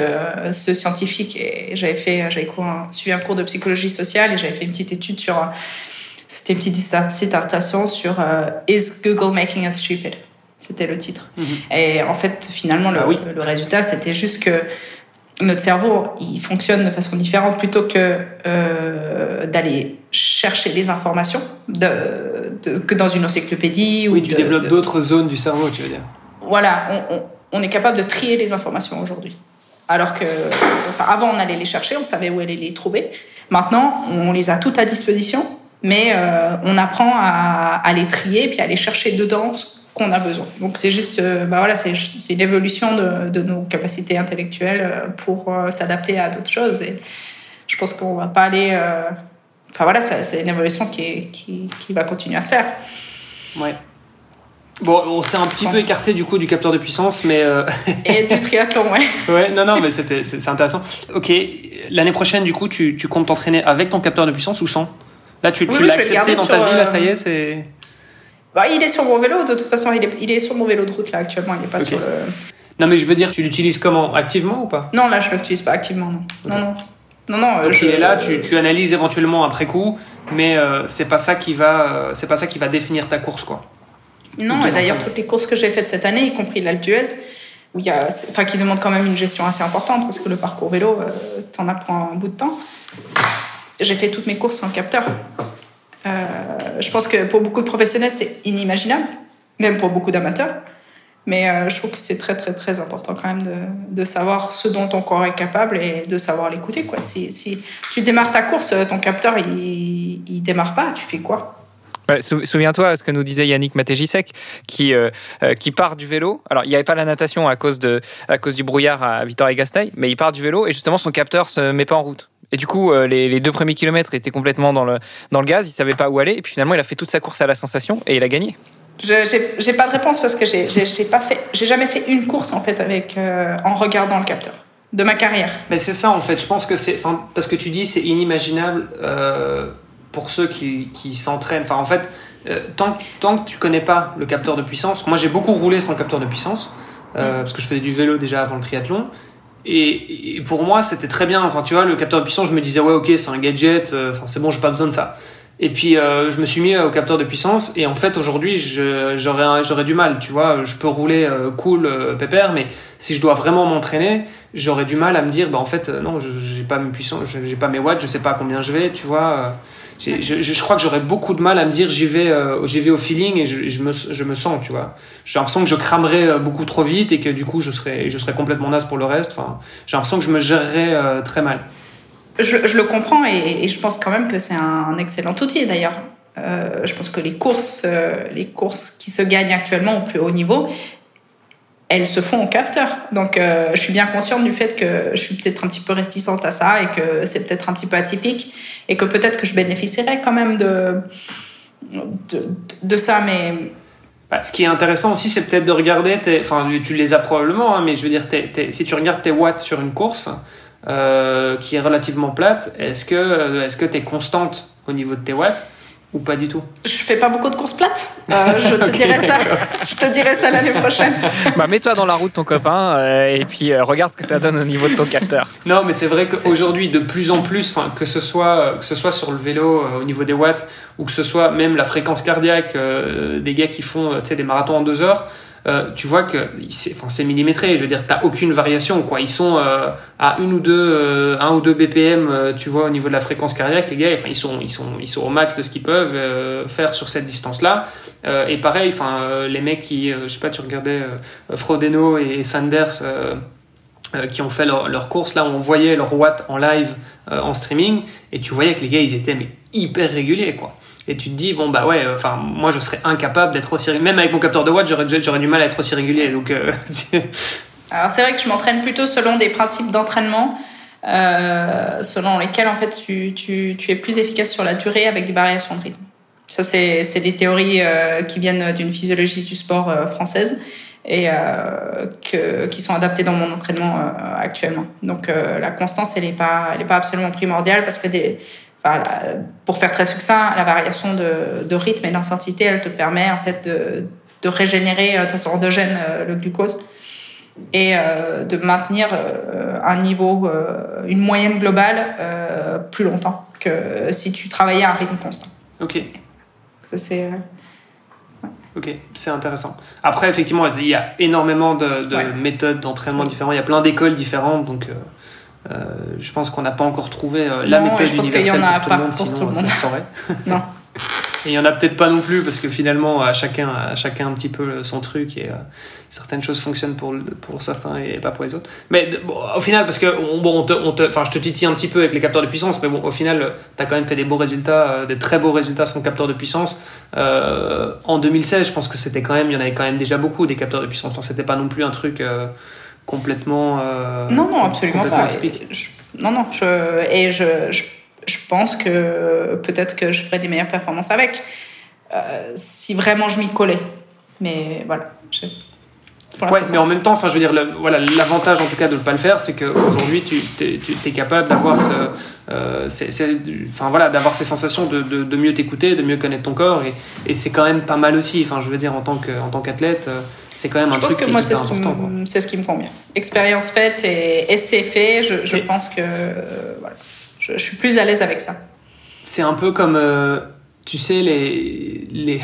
ceux scientifiques. Et j'avais fait, j'avais suivi un cours de psychologie sociale et j'avais fait une petite étude sur, c'était une petite dissertation sur euh, Is Google making us stupid? C'était le titre. Et en fait, finalement, le, Ah oui. le résultat, c'était juste que notre cerveau, il fonctionne de façon différente plutôt que euh, d'aller chercher les informations de, de- que dans une encyclopédie. oui ou tu de- développes d'autres zones du cerveau tu veux dire Voilà, on, on- on est capable de trier les informations aujourd'hui. Alors que, enfin, avant, on allait les chercher, on savait où aller les trouver. Maintenant, on les a toutes à disposition, mais euh, on apprend à, à les trier puis à aller chercher dedans ce qu'on a besoin. Donc c'est juste, euh, bah voilà, c'est une évolution de, de nos capacités intellectuelles euh, pour euh, s'adapter à d'autres choses. Et je pense qu'on va pas aller. euh, Enfin voilà, c'est une évolution qui, est- qui, qui va continuer à se faire. ouais bon on s'est un petit peu écarté du coup du capteur de puissance mais euh, <laughs> Et du triathlon, ouais. ouais, non, non, mais c'était, c'est, intéressant. Ok, l'année prochaine, du coup, tu, tu comptes t'entraîner avec ton capteur de puissance ou sans? Là, tu, Oui, tu oui, l'as accepté dans ta vie, là, ça y est, c'est. Bah, il est sur mon vélo, de toute façon, il est, il est sur mon vélo de route là actuellement, il est pas sur le. Non, mais je veux dire, tu l'utilises comment Activement ou pas? Non, là, je l'utilise pas activement, non. Non, non. Non, non, Donc je- il est là, tu, tu analyses éventuellement après coup, mais euh, c'est pas ça qui va, euh, c'est pas ça qui va définir ta course, quoi. Non, et d'ailleurs, toutes les courses que j'ai faites cette année, y compris l'Alpe d'Huez, où il y a, enfin, qui demandent quand même une gestion assez importante, parce que le parcours vélo, euh, t'en as pour un bout de temps. J'ai fait toutes mes courses sans capteur. Euh, je pense que pour beaucoup de professionnels, c'est inimaginable, même pour beaucoup d'amateurs. Mais euh, je trouve que c'est très, très, très important quand même de, de savoir ce dont ton corps est capable et de savoir l'écouter. Quoi. Si, si tu démarres ta course, ton capteur, il, il démarre pas, tu fais quoi? Souviens-toi ce que nous disait Yannick Matejisek, qui, euh, euh, qui part du vélo. Alors, il n'y avait pas la natation à cause, de, à cause du brouillard à Vitoria-Gasteiz, mais il part du vélo et justement, son capteur se met pas en route. Et du coup, euh, les, les deux premiers kilomètres étaient complètement dans le, dans le gaz, il savait pas où aller, et puis finalement, il a fait toute sa course à la sensation et il a gagné. Je j'ai- j'ai pas de réponse parce que j'ai pas fait j'ai jamais fait une course en fait avec euh, en regardant le capteur de ma carrière. Mais c'est ça en fait, je pense que c'est. Parce que tu dis c'est inimaginable euh, pour ceux qui, qui s'entraînent. Enfin, en fait, euh, tant, que- tant que tu connais pas le capteur de puissance, moi j'ai beaucoup roulé sans capteur de puissance, euh, parce que je faisais du vélo déjà avant le triathlon. Et, pour moi, c'était très bien. Enfin, tu vois, le capteur de puissance, je me disais, ouais, ok, c'est un gadget, euh, enfin, c'est bon, j'ai pas besoin de ça. Et puis, euh, je me suis mis au capteur de puissance, et en fait, aujourd'hui, j'aurais du mal, tu vois. Je peux rouler euh, cool, euh, pépère, mais si je dois vraiment m'entraîner, j'aurais du mal à me dire, bah, en fait, euh, non, j'ai pas mes puissances, j'ai pas mes watts, je sais pas à combien je vais, tu vois. Je, crois que j'aurais beaucoup de mal à me dire, j'y vais, euh, j'y vais au feeling et je, me, je me sens, tu vois. J'ai l'impression que je cramerais euh, beaucoup trop vite et que du coup, je serais, je serais complètement naze pour le reste. J'ai l'impression que je me gérerais euh, très mal. Je, le comprends et, je pense quand même que c'est un excellent outil d'ailleurs. Je pense que les courses les courses qui se gagnent actuellement au plus haut niveau elles se font au capteur. Donc, euh, je suis bien consciente du fait que je suis peut-être un petit peu réticente à ça et que c'est peut-être un petit peu atypique et que peut-être que je bénéficierais quand même de, de, ça. Mais Bah, ce qui est intéressant aussi, c'est peut-être de regarder, enfin, tu les as probablement, hein, mais je veux dire, si tu regardes tes watts sur une course euh, qui est relativement plate, est-ce que euh, est-ce que tu es constante au niveau de tes watts? Ou pas du tout je fais pas beaucoup de courses plates. Euh, je te <laughs> dirai ça. Je te dirai ça l'année prochaine. <laughs> Bah, mets-toi dans la route, ton copain, euh, et puis euh, regarde ce que ça donne au niveau de ton capteur. Non, mais c'est vrai qu'aujourd'hui, de plus en plus, que ce soit que ce soit sur le vélo euh, au niveau des watts ou que ce soit même la fréquence cardiaque euh, des gars qui font des marathons en deux heures, euh, tu vois que c'est enfin, millimétré. Je veux dire, t'as aucune variation. Quoi. Ils sont euh, à une ou deux, euh, un ou deux BPM, tu vois, au niveau de la fréquence cardiaque. Les gars, enfin, ils sont ils sont ils sont au max de ce qu'ils peuvent faire sur cette distance-là. Et pareil, enfin, les mecs qui, je sais pas, tu regardais Frodeno et Sanders. qui ont fait leur, leur course là on voyait leur watt en live en streaming et tu voyais que les gars ils étaient hyper réguliers quoi et tu te dis bon bah ouais enfin moi je serais incapable d'être aussi même avec mon capteur de watts j'aurais du mal à être aussi régulier donc euh, <laughs> Alors c'est vrai que je m'entraîne plutôt selon des principes d'entraînement euh, selon lesquels en fait tu, tu, es plus efficace sur la durée avec des variations de rythme. Ça c'est des théories euh, qui viennent d'une physiologie du sport française et que, qui sont adaptées dans mon entraînement actuellement. Donc la constance elle n'est pas pas absolument primordiale parce que des Enfin, pour faire très succinct, la variation de, de rythme et d'intensité, elle te permet en fait de, de régénérer euh, de façon endogène euh, le glucose et euh, de maintenir euh, un niveau, euh, une moyenne globale plus longtemps que si tu travaillais à un rythme constant. ok Ça, c'est, ok c'est intéressant après effectivement il y a énormément de, de Ouais. méthodes d'entraînement différentes il y a plein d'écoles différentes donc je pense qu'on n'a pas encore trouvé euh, la Non, méthode je pense qu'il y en universelle a pour tout monde pour sinon tout le ça monde. se saurait <laughs> Non. <laughs> Et il y en a peut-être pas non plus parce que finalement à chacun à chacun un petit peu son truc et euh, certaines choses fonctionnent pour pour certains et pas pour les autres. Mais bon, au final parce que on, bon on te on te je te titille un petit peu avec les capteurs de puissance mais bon au final tu as quand même fait des beaux résultats euh, des très beaux résultats sans capteur de puissance. Euh, en 2016, je pense que c'était quand même il y en avait quand même déjà beaucoup des capteurs de puissance. Enfin, c'était pas non plus un truc euh, complètement euh, non, non, absolument pas. Je- non, non, je, et je, je, je pense que peut-être que je ferais des meilleures performances avec euh, si vraiment je m'y collais. Mais voilà. Je- Ouais, mais en même temps, enfin, je veux dire, voilà, l'avantage en tout cas de ne pas le faire, c'est qu'aujourd'hui, tu es, capable d'avoir ce, euh, enfin voilà, d'avoir ces sensations de, de, mieux t'écouter, de mieux connaître ton corps, et, et c'est quand même pas mal aussi. Enfin, je veux dire, en tant que, en tant qu'athlète, euh, c'est quand même un truc que moi, c'est ce, c'est ce qui me convient. Expérience faite et essai fait, je, je pense que euh, voilà, je, je, suis plus à l'aise avec ça. C'est un peu comme tu sais, les, les,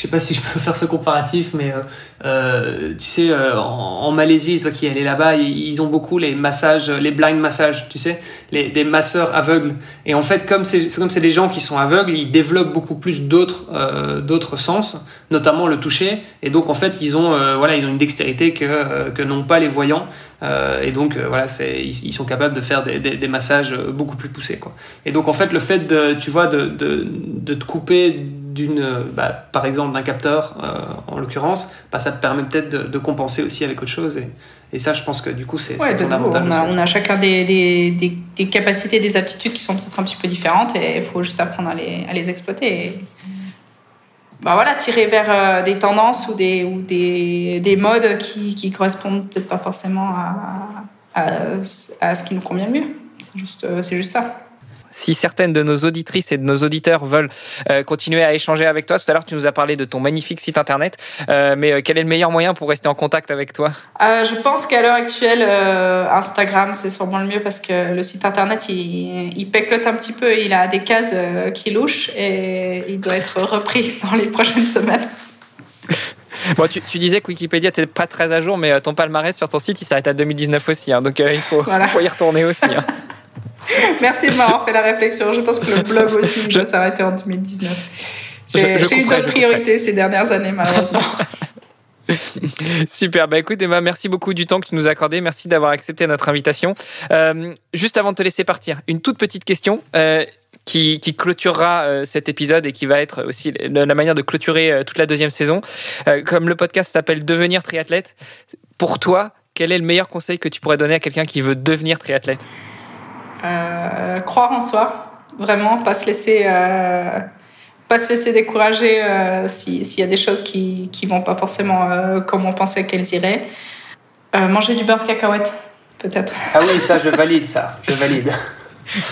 je sais pas si je peux <laughs> faire ce comparatif, mais euh, euh tu sais, euh, en, Malaisie, toi qui es allé là-bas, ils ont beaucoup les massages, les blind massages, tu sais, les, des masseurs aveugles. Et en fait, comme c'est comme c'est des gens qui sont aveugles, ils développent beaucoup plus d'autres euh, d'autres sens, notamment le toucher. Et donc en fait, ils ont euh, voilà, ils ont une dextérité que que n'ont pas les voyants. Euh, et donc voilà, c'est ils, ils, sont capables de faire des, des, des, massages beaucoup plus poussés quoi. Et donc en fait, le fait de, tu vois, de de, de te couper d'une, bah, par exemple d'un capteur euh, en l'occurrence, bah, ça te permet peut-être de, compenser aussi avec autre chose. Et, et, ça, je pense que du coup, c'est ouais, un avantage. On a, on a chacun des, des, des, capacités, des aptitudes qui sont peut-être un petit peu différentes et il faut juste apprendre à les, à les exploiter. Et, bah voilà, tirer vers euh, des tendances ou des, ou des, des modes qui, qui correspondent peut-être pas forcément à, à, à, ce qui nous convient le mieux. C'est juste, euh, c'est juste ça si certaines de nos auditrices et de nos auditeurs veulent euh, continuer à échanger avec toi, tout à l'heure tu nous as parlé de ton magnifique site internet, euh, mais euh, quel est le meilleur moyen pour rester en contact avec toi? Je pense qu'à l'heure actuelle, Instagram c'est sûrement le mieux parce que le site internet il, il péclote un petit peu, il a des cases qui louchent et il doit être repris <laughs> dans les prochaines semaines. <laughs> Bon, tu, tu, disais que Wikipédia n'était pas très à jour, mais ton palmarès sur ton site, il s'arrête à 2019 aussi. Hein, donc il faut, faut, y retourner aussi. Hein. <laughs> <laughs> Merci de m'avoir fait la réflexion. Je pense que le blog aussi doit s'arrêter en 2019. J'ai eu d'autres priorités ces dernières années, malheureusement. <laughs> Super, bah écoute Emma, merci beaucoup du temps que tu nous as accordé, merci d'avoir accepté notre invitation. Euh, juste avant de te laisser partir, une toute petite question euh, qui, qui, clôturera euh, cet épisode et qui va être aussi la, manière de clôturer toute la deuxième saison. Euh, comme le podcast s'appelle Devenir triathlète, pour toi, quel est le meilleur conseil que tu pourrais donner à quelqu'un qui veut devenir triathlète? Euh, croire en soi, vraiment, pas se laisser, euh, pas se laisser décourager euh, s'il y a des choses qui ne vont pas forcément comme on pensait qu'elles iraient. manger du beurre de cacahuète, peut-être. Ah oui, ça, je valide ça, je valide.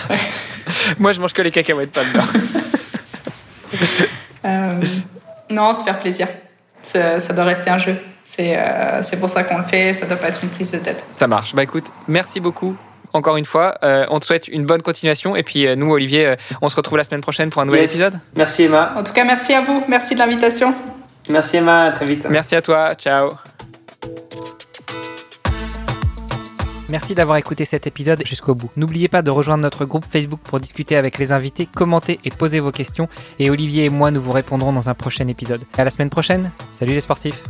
<laughs> Moi, je mange que les cacahuètes, pas de beurre. <laughs> non, se faire plaisir. Ça, ça doit rester un jeu. C'est pour ça qu'on le fait, ça doit pas être une prise de tête. Ça marche. Bah écoute, merci beaucoup encore une fois. Euh, on te souhaite une bonne continuation. Et puis, euh, nous, Olivier, euh, on se retrouve la semaine prochaine pour un nouvel épisode. Merci, Emma. En tout cas, merci à vous. Merci de l'invitation. Merci, Emma. À très vite. Merci à toi. Ciao. Merci d'avoir écouté cet épisode jusqu'au bout. N'oubliez pas de rejoindre notre groupe Facebook pour discuter avec les invités, commenter et poser vos questions. Et Olivier et moi, nous vous répondrons dans un prochain épisode. À la semaine prochaine. Salut les sportifs.